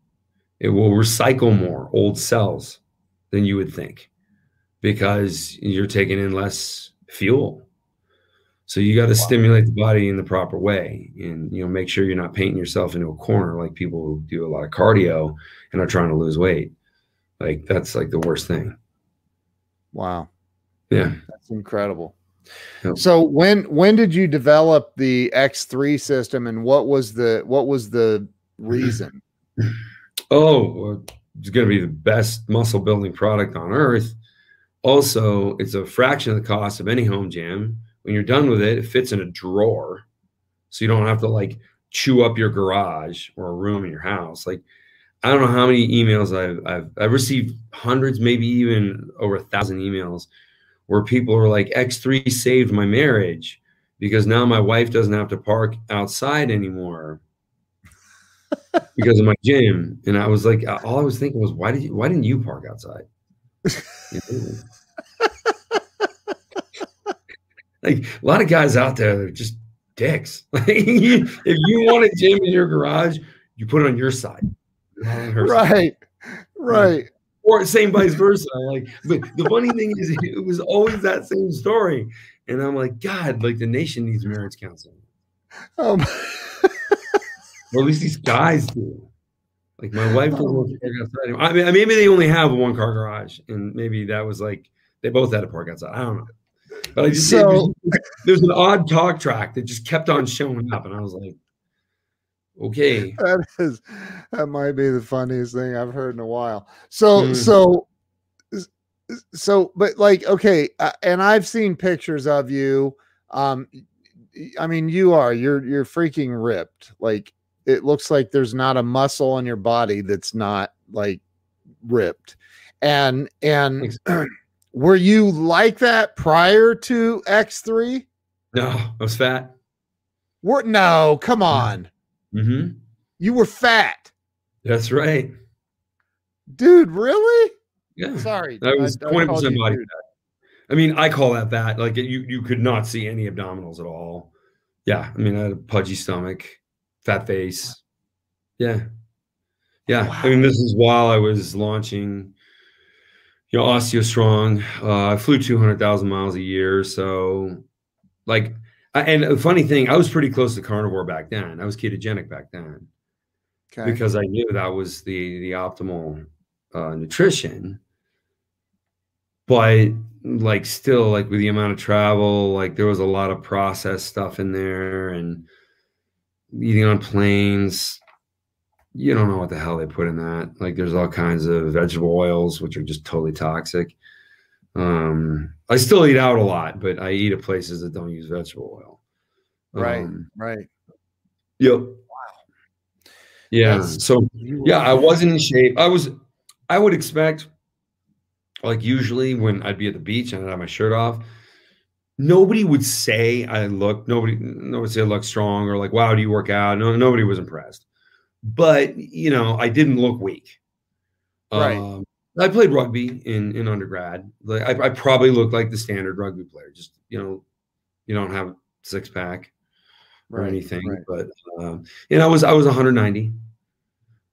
It will recycle more old cells than you would think because you're taking in less fuel. So you got to wow. stimulate the body in the proper way, and you know, make sure you're not painting yourself into a corner like people who do a lot of cardio and are trying to lose weight. Like that's like the worst thing. Wow. Yeah, that's incredible. So when when did you develop the X3 system and what was the what was the reason? Oh, it's going to be the best muscle building product on earth. Also, it's a fraction of the cost of any home gym. When you're done with it, it fits in a drawer. So you don't have to like chew up your garage or a room in your house. Like I don't know how many emails I've I've, I've received hundreds, maybe even over a thousand emails where people are like X3 saved my marriage because now my wife doesn't have to park outside anymore because of my gym. And I was like, uh, all I was thinking was, why did you, why didn't you park outside? like a lot of guys out there, they're just dicks. if you want a gym in your garage, you put it on your side. Right. Right or same vice versa. Like, but the funny thing is, it was always that same story. And I'm like, God, like the nation needs marriage counseling. Um, or at least these guys do. Like my wife doesn't park outside. I mean, maybe they only have a one car garage, and maybe that was like they both had to park outside. I don't know. But I just so, there's an odd talk track that just kept on showing up, and I was like, Okay. That is that might be the funniest thing I've heard in a while. So mm. so so but like okay, uh, and I've seen pictures of you um I mean you are you're you're freaking ripped. Like it looks like there's not a muscle in your body that's not like ripped. And and were you like that prior to X3? No, I was fat. Were, no, come on. Mm-hmm. You were fat. That's right. Dude, really? Yeah. Sorry. That was twenty percent body fat. I mean, I call that fat. Like you, you could not see any abdominals at all. Yeah. I mean, I had a pudgy stomach. fat face. Yeah. Yeah. Wow. I mean, this is while I was launching, you know, OsteoStrong. Uh, I flew 200,000 miles a year. So, like, I, and the funny thing, I was pretty close to carnivore back then. I was ketogenic back then okay. because I knew that was the the optimal uh, nutrition. But like, still, like with the amount of travel, like there was a lot of processed stuff in there, and eating on planes. You don't know what the hell they put in that. Like, there's all kinds of vegetable oils which are just totally toxic. Um, I still eat out a lot, but I eat at places that don't use vegetable oil. Right. Um, right. Yep. Yeah. That's, so yeah, I wasn't in shape. I was. I would expect, like usually when I'd be at the beach and I'd have my shirt off, nobody would say I look. Nobody. Nobody would say I look strong or like, wow, do you work out? No, nobody was impressed. But you know, I didn't look weak. Right. Um, I played rugby in in undergrad. Like I, I, probably looked like the standard rugby player. Just you know, you don't have six pack or anything, right. but um, you know, I was I was 190.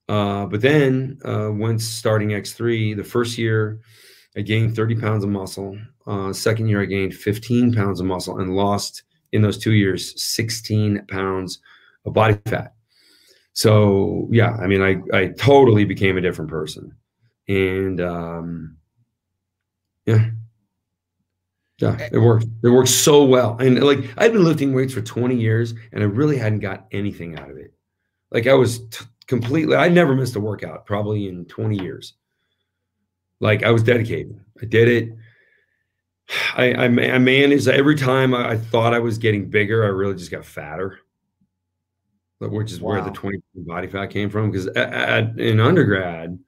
Uh, but then uh, once starting X3, the first year I gained 30 pounds of muscle. Uh, second year I gained 15 pounds of muscle and lost in those two years 16 pounds of body fat. So yeah, I mean, I I totally became a different person and um, yeah, yeah, eh it worked. It worked so well. And like I'd been lifting weights for 20 years, and I really hadn't got anything out of it. Like I was t- completely. I never missed a workout probably in 20 years. Like I was dedicated. I did it. I, I, I managed every time I, I, thought I was getting bigger, I really just got fatter, which is wow. where the 20 body fat came from. Because in undergrad,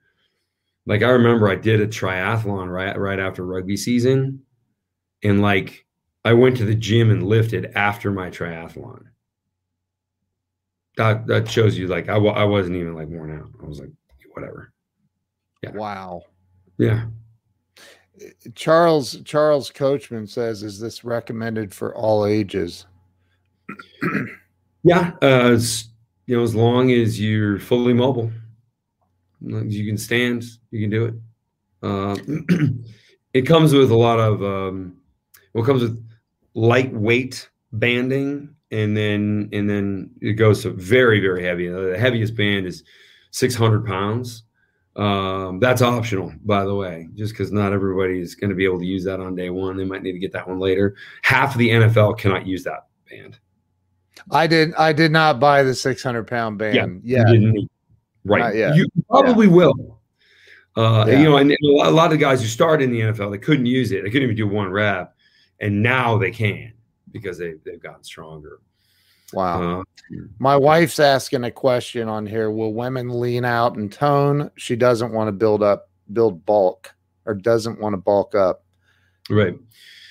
like I remember I did a triathlon right right after rugby season, and like I went to the gym and lifted after my triathlon. That that shows you like I w- I wasn't even like worn out. I was like whatever. Yeah. Wow. Yeah. Charles Charles Coachman says, "Is this recommended for all ages?" yeah, uh, you know, as long as you're fully mobile you can stand, you can do it. Uh, it comes with a lot of um, it comes with lightweight banding, and then and then it goes to very very heavy. The heaviest band is 600 pounds. Um, that's optional, by the way, just because not everybody is going to be able to use that on day one. They might need to get that one later. Half of the NFL cannot use that band. I did. I did not buy the 600 pound band. Yeah, yeah. Right. yeah You probably yeah. will. Uh, yeah. You know, and a lot of the guys who started in the NFL, they couldn't use it. They couldn't even do one rep, and now they can because they they've gotten stronger. Wow. Uh, My wife's asking a question on here. Will women lean out and tone? She doesn't want to build up, build bulk, or doesn't want to bulk up. Right.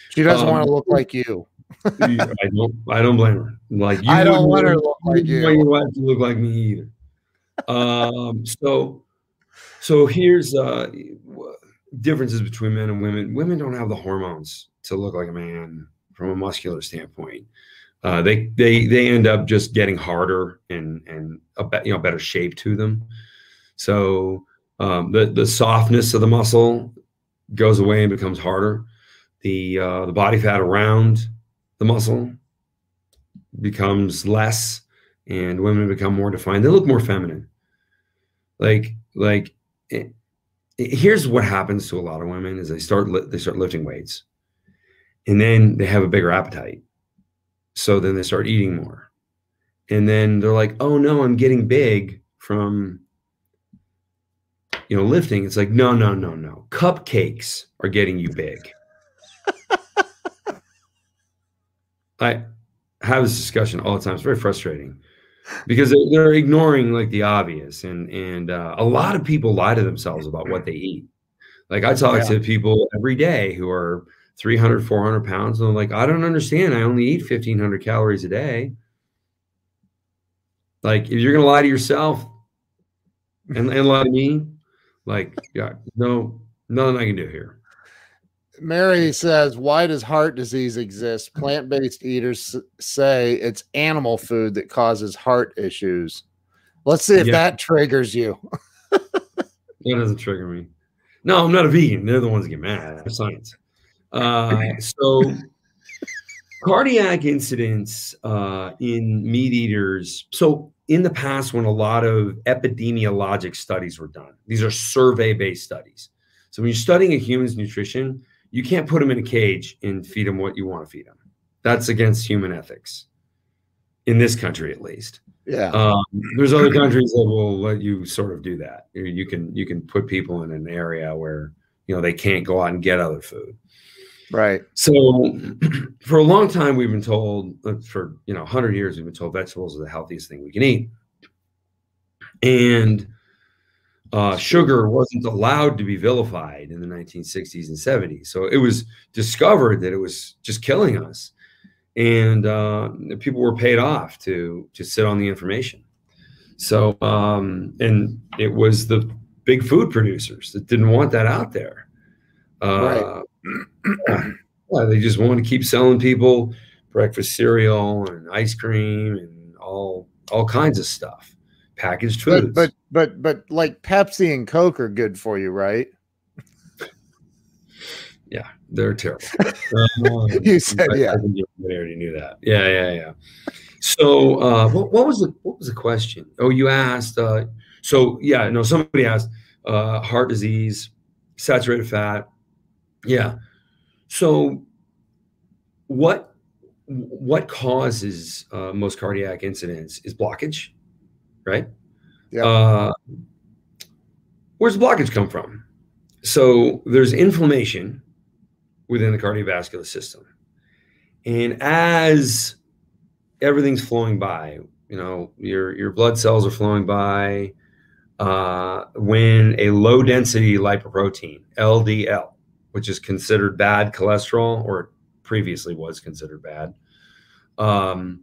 She doesn't um, want to look like you. I don't. I don't blame her. Like you I don't want her to look like you. Want your wife to look like me either um, so, so here's uh, differences between men and women. Women don't have the hormones to look like a man from a muscular standpoint. Uh, they they they end up just getting harder and and a be, you know better shape to them. So um, the the softness of the muscle goes away and becomes harder. The uh, the body fat around the muscle becomes less, and women become more defined. They look more feminine like like it, it, here's what happens to a lot of women is they start li- they start lifting weights and then they have a bigger appetite. So then they start eating more. And then they're like oh no i'm getting big from you know lifting. It's like no no no no. Cupcakes are getting you big. I have this discussion all the time. It's very frustrating because they're ignoring like the obvious. And and uh, a lot of people lie to themselves about what they eat. Like i talk yeah. to people every day who are 300 400 pounds and they're like i don't understand i only eat 1500 calories a day like if you're gonna lie to yourself and, and lie to me like yeah no nothing i can do here Mary says, "Why does heart disease exist? Plant-based eaters say it's animal food that causes heart issues." Let's see if yeah. that triggers you. that doesn't trigger me. No, I'm not a vegan. They're the ones that get mad. Science. Uh, so, cardiac incidents uh, in meat eaters. So, in the past, when a lot of epidemiologic studies were done, these are survey-based studies. So, when you're studying a human's nutrition, you can't put them in a cage and feed them what you want to feed them. That's against human ethics, in this country at least. Yeah. Um, there's other countries that will let you sort of do that. You can you can put people in an area where you know they can't go out and get other food. Right. So for a long time we've been told uh, for you know 100 years we've been told vegetables are the healthiest thing we can eat. And uh, sugar wasn't allowed to be vilified in the 1960s and 70s. So it was discovered that it was just killing us and uh, people were paid off to to sit on the information. So, um, and it was the big food producers that didn't want that out there. Uh, right. yeah, they just want to keep selling people breakfast cereal and ice cream and all all kinds of stuff, packaged foods. But but but, but like Pepsi and Coke are good for you, right? Yeah, they're terrible. Um, you said I, yeah. I, already knew that. Yeah, yeah, yeah. So, uh, what, what, was the what was the question? Oh, you asked. Uh, so, yeah, no, somebody asked uh, heart disease, saturated fat. Yeah. So, what what causes uh, most cardiac incidents is blockage, right? Yeah. Uh, where's the blockage come from? So there's inflammation within the cardiovascular system. And as everything's flowing by, you know, your your blood cells are flowing by. Uh, when a low density lipoprotein, LDL, which is considered bad cholesterol or previously was considered bad, um,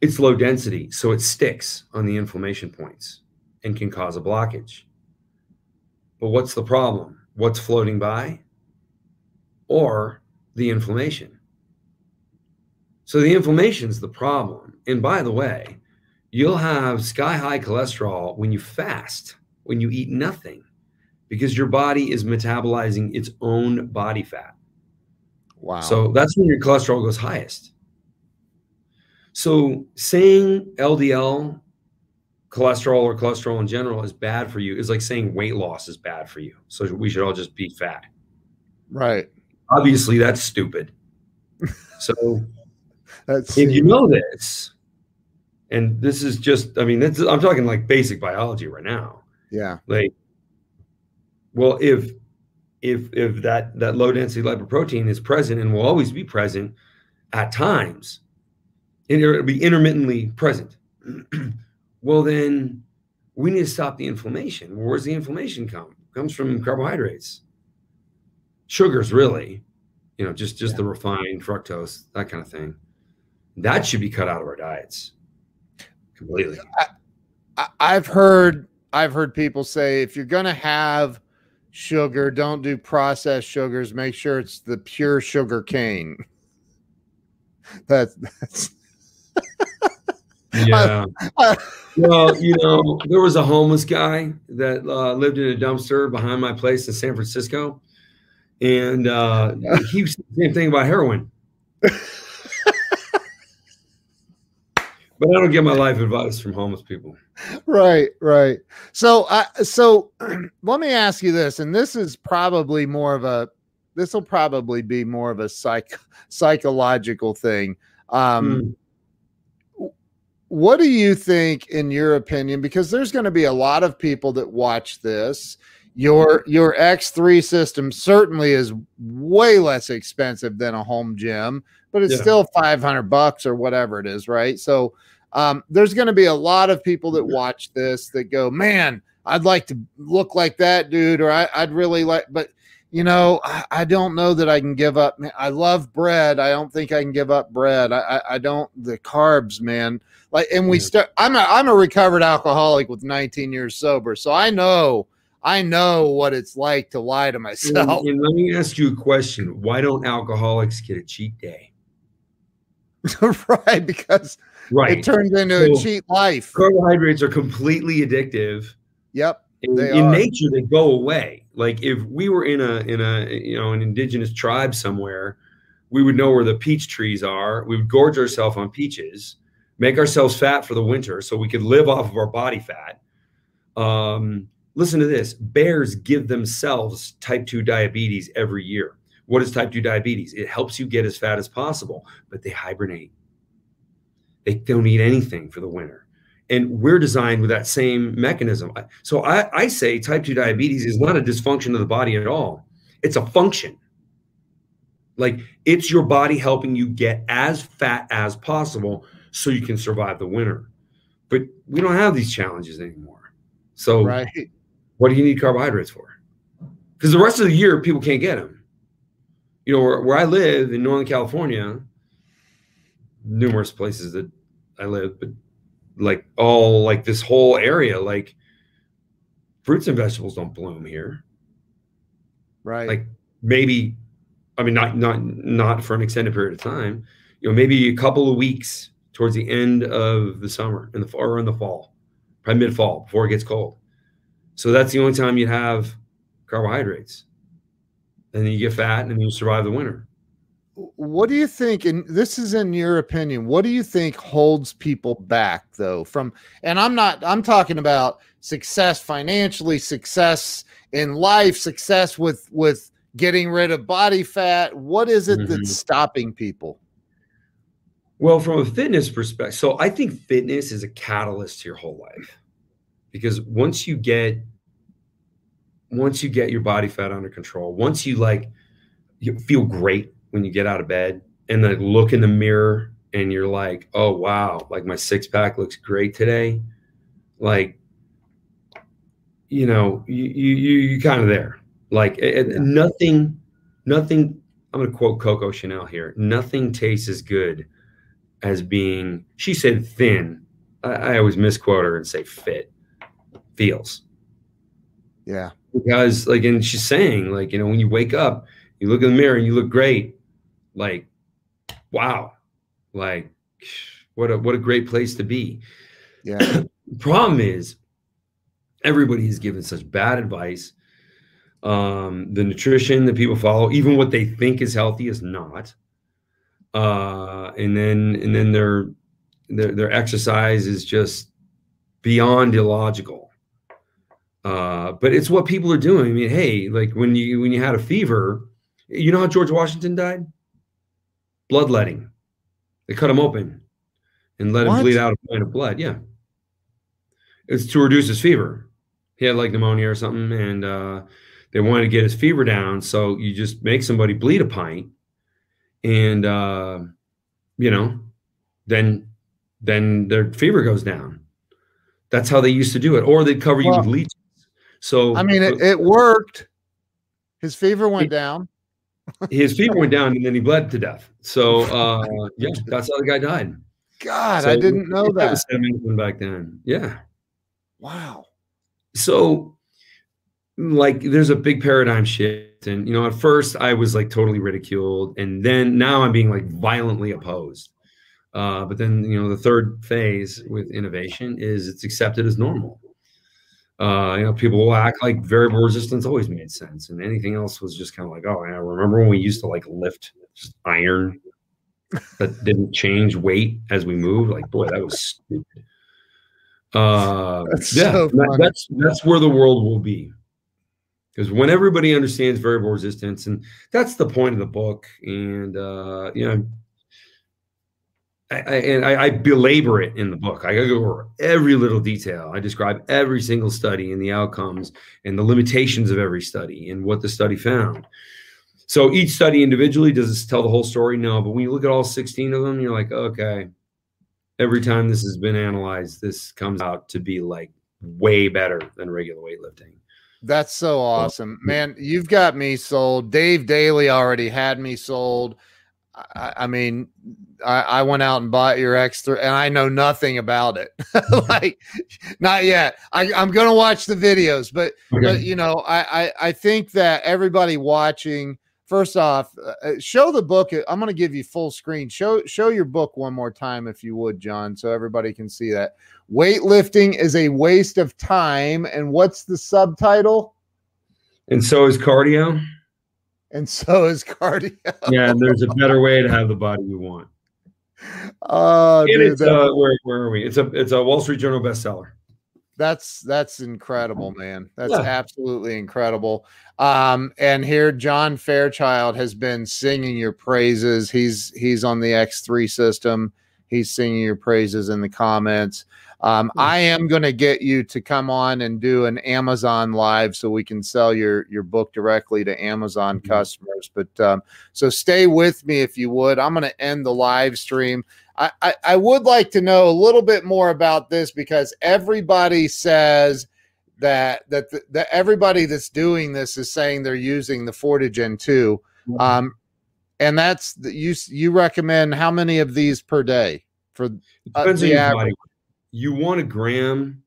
it's low density, so it sticks on the inflammation points and can cause a blockage. But what's the problem? What's floating by? or the inflammation. So the inflammation is the problem. And by the way, you'll have sky high cholesterol when you fast, when you eat nothing, because your body is metabolizing its own body fat. Wow. So that's when your cholesterol goes highest. So saying LDL cholesterol or cholesterol in general is bad for you is like saying weight loss is bad for you. So we should all just be fat. Right obviously that's stupid. So that's if you know this, and this is just, I mean, I'm talking like basic biology right now. Yeah. Like, well, if if if that that low density lipoprotein is present and will always be present at times, and it'll be intermittently present. well, then we need to stop the inflammation. Where's the inflammation come? It comes from carbohydrates sugars really you know just just yeah. the refined fructose that kind of thing that should be cut out of our diets completely I, i've heard i've heard people say if you're going to have sugar. Don't do processed sugars. Make sure it's the pure sugar cane. That's that's yeah. Well you know there was a homeless guy that uh, lived in a dumpster behind my place in san francisco. And uh, he was the same thing about heroin. but I don't get my life advice from homeless people. Right, right. So, uh, so let me ask you this, and this is probably more of a. This will probably be more of a psych psychological thing. Um, mm. What do you think, in your opinion? Because there's going to be a lot of people that watch this your your X3 system certainly is way less expensive than a home gym, but it's yeah. still 500 bucks or whatever it is, right? So um, there's going to be a lot of people that watch this that go, "Man, I'd like to look like that dude," or I, would really like, but you know, I, I, don't know that I can give up. I love bread. I don't think I can give up bread. I, I, I don't the carbs, man. Like, and we start. I'm a I'm a recovered alcoholic with 19 years sober, so I know I know what it's like to lie to myself. And, and let me ask you a question: Why don't alcoholics get a cheat day? right, because right. it turns into so a cheat life. Carbohydrates are completely addictive. Yep. In, in nature, they go away. Like if we were in a in a you know an indigenous tribe somewhere, we would know where the peach trees are. We would gorge ourselves on peaches, make ourselves fat for the winter, so we could live off of our body fat. Um, listen to this: bears give themselves type two diabetes every year. What is type 2 diabetes? It helps you get as fat as possible, but they hibernate. They don't eat anything for the winter. And we're designed with that same mechanism. So I, I say type 2 diabetes is not a dysfunction of the body at all, it's a function. Like it's your body helping you get as fat as possible so you can survive the winter. But we don't have these challenges anymore. So, right. what do you need carbohydrates for? Because the rest of the year, people can't get them you know, where, where I live in Northern California, numerous places that I live, but like all like this whole area, like fruits and vegetables don't bloom here. Right. Like maybe, I mean, not not not for an extended period of time. You know, maybe a couple of weeks towards the end of the summer in the fall or in the fall, probably mid fall before it gets cold. So that's the only time you have carbohydrates and then you get fat and then you survive the winter. What do you think? And this is in your opinion, what do you think holds people back though? From and I'm not I'm talking about success financially, success in life, success with with getting rid of body fat. What is it mm-hmm. that's stopping people? Well, from a fitness perspective, so I think fitness is a catalyst to your whole life. Because once you get once you get your body fat under control, once you like you feel great when you get out of bed and then look in the mirror and you're like, oh wow, like my six pack looks great today. Like, you know, you you you kind of there. Like yeah. nothing, nothing. I'm gonna quote Coco Chanel here. Nothing tastes as good as being. She said thin. I, I always misquote her and say fit. Feels. Yeah because like and she's saying like you know when you wake up you look in the mirror and you look great like wow like what a what a great place to be. Yeah. Problem is everybody is given such bad advice. Um the nutrition that people follow even what they think is healthy is not. Uh and then and then their their, their exercise is just beyond illogical uh, but it's what people are doing. I mean, hey, like when you when you had a fever, you know how George Washington died? Bloodletting. They cut him open and let what? him bleed out a pint of blood. Yeah. It's to reduce his fever. He had like pneumonia or something, and uh, they wanted to get his fever down. So you just make somebody bleed a pint, and uh, you know, then then their fever goes down. That's how they used to do it, or they'd cover well, you with leeches. So I mean, it, it worked. His fever went down. his fever went down, and then he bled to death. So uh, yeah, that's how the guy died. God, so I didn't know that. Was back then, yeah. Wow. So, like, there's a big paradigm shift, and you know, at first I was like totally ridiculed, and then now I'm being like violently opposed. Uh, but then you know, the third phase with innovation is it's accepted as normal. Uh, you know, people will act like variable resistance always made sense, and anything else was just kind of like, oh, yeah, remember when we used to like lift just iron that didn't change weight as we moved? Like, boy, that was stupid. Uh, that's yeah, so that, that's that's where the world will be, because when everybody understands variable resistance, and that's the point of the book, and uh, you know, I, and I, I, belabor it in the book. I go over every little detail. I describe every single study and the outcomes and the limitations of every study and what the study found. So each study individually does this tell the whole story? No, but when you look at all 16 of them, you're like, okay, every time this has been analyzed, this comes out to be like way better than regular weightlifting. That's so awesome, man. You've got me sold. Dave Daly already had me sold. I, I mean, I, I, went out and bought your X3 and I know nothing about it. like, not yet. I, am going to watch the videos, but, okay. but you know, I, I, I think that everybody watching, first off, uh, uh show the book. I'm going to give you full screen. Show, show your book one more time, if you would, John, so everybody can see that. Weightlifting is a waste of time. And what's the subtitle? And so is cardio and so is cardio. yeah, and there's a better way to have the body you want. Oh, dude, it's uh, where, where are we? It's a it's a Wall Street Journal bestseller. That's that's incredible, man. That's yeah. absolutely incredible. Um, and here John Fairchild has been singing your praises. He's he's on the X3 system. He's singing your praises in the comments. Um, I am going to get you to come on and do an Amazon live so we can sell your your book directly to Amazon mm-hmm. customers. But um, so stay with me if you would. I'm going to end the live stream. I, I, I would like to know a little bit more about this because everybody says that that the, that everybody that's doing this is saying they're using the Fortagen 2. Mm-hmm. Um, and that's the, you you recommend how many of these per day for uh, the average? You want a gram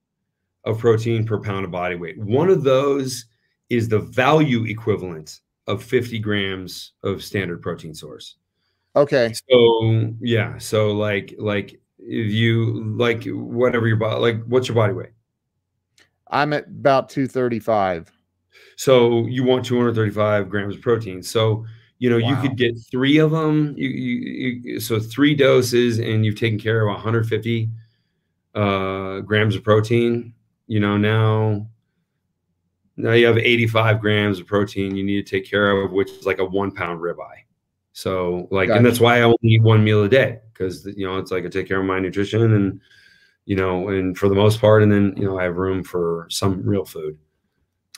of protein per pound of body weight. One of those is the value equivalent of 50 grams of standard protein source. Okay. So yeah, so like like if you like whatever your body like what's your body weight? I'm at about 235. So you want 235 grams of protein. So you know wow. you could get three of them. You, you, you so three doses, and you've taken care of 150 uh, grams of protein. You know, now now you have 85 grams of protein you need to take care of, which is like a one pound ribeye. So like, gotcha. and that's why I only eat one meal a day because you know it's like I take care of my nutrition and you know, and for the most part, and then you know I have room for some real food.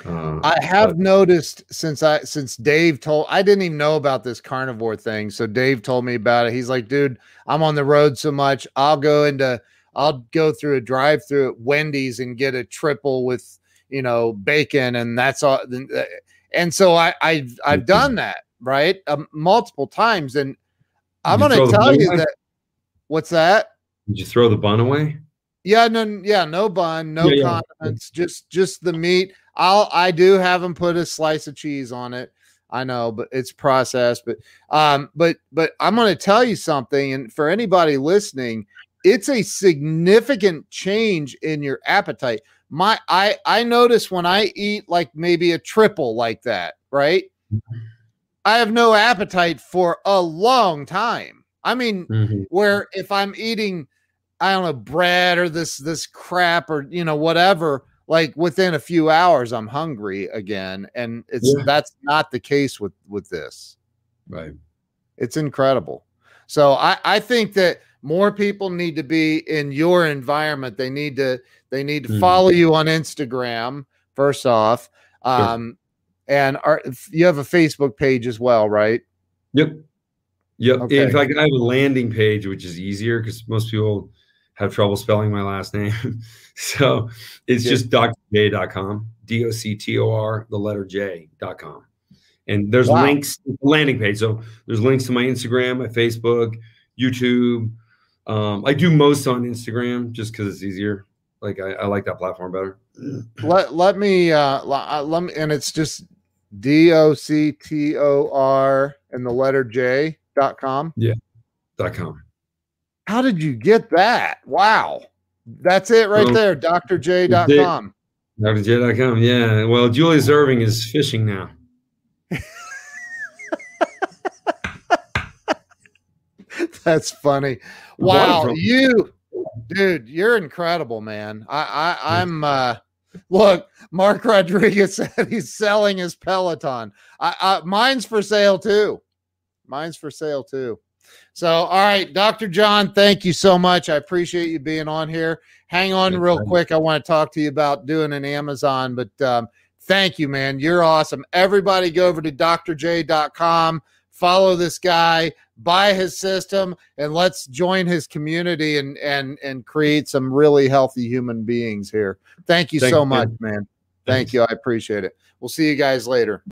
Uh, I have but, noticed since I since Dave told I didn't even know about this carnivore thing. So Dave told me about it. He's like, dude, I'm on the road so much. I'll go into I'll go through a drive through at Wendy's and get a triple with, you know, bacon and that's all. Uh, and so I, I've, I've done that, right. Um, multiple times. And I'm going to tell you away? that. What's that? Did you throw the bun away? Yeah, no, yeah, no bun, no yeah, condiments, yeah. just just the meat. I'll I do have them put a slice of cheese on it. I know, but it's processed. But um, but but I'm going to tell you something, and for anybody listening, it's a significant change in your appetite. My I I notice when I eat like maybe a triple like that, right? I have no appetite for a long time. I mean, mm-hmm. where if I'm eating I don't know bread or this this crap or you know whatever, like within a few hours I'm hungry again and it's yeah. that's not the case with with this. Right. It's incredible. So I I think that more people need to be in your environment they need to they need to mm. follow you on instagram first off um sure. and are, you have a facebook page as well right yep yep okay. in fact i have a landing page which is easier because most people have trouble spelling my last name so it's yep. just drj.com d-o-c-t-o-r the letter j.com and there's wow. links landing page so there's links to my instagram my facebook youtube um, I do most on Instagram just because it's easier. Like I, I, like that platform better. Let let me uh, uh let me and it's just D O C T O R and the letter J dot com. Yeah. Dot com. How did you get that? Wow. That's it right um, there. DrJ.com. DrJ.com. Yeah. Well, Julius Erving is fishing now. That's funny. Wow, you, dude, you're incredible, man. I, I I'm uh look, Mark Rodriguez said he's selling his Peloton. I, I mine's for sale too. Mine's for sale too. So, all right, Dr. John, thank you so much. I appreciate you being on here. Hang on Thanks, real man. quick. I want to talk to you about doing an Amazon, but um, thank you, man. You're awesome. Everybody go over to drj.com follow this guy, buy his system, and let's join his community and and and create some really healthy human beings here. Thank you Thank so you. much, man. Thank Thanks. you. I appreciate it. We'll see you guys later.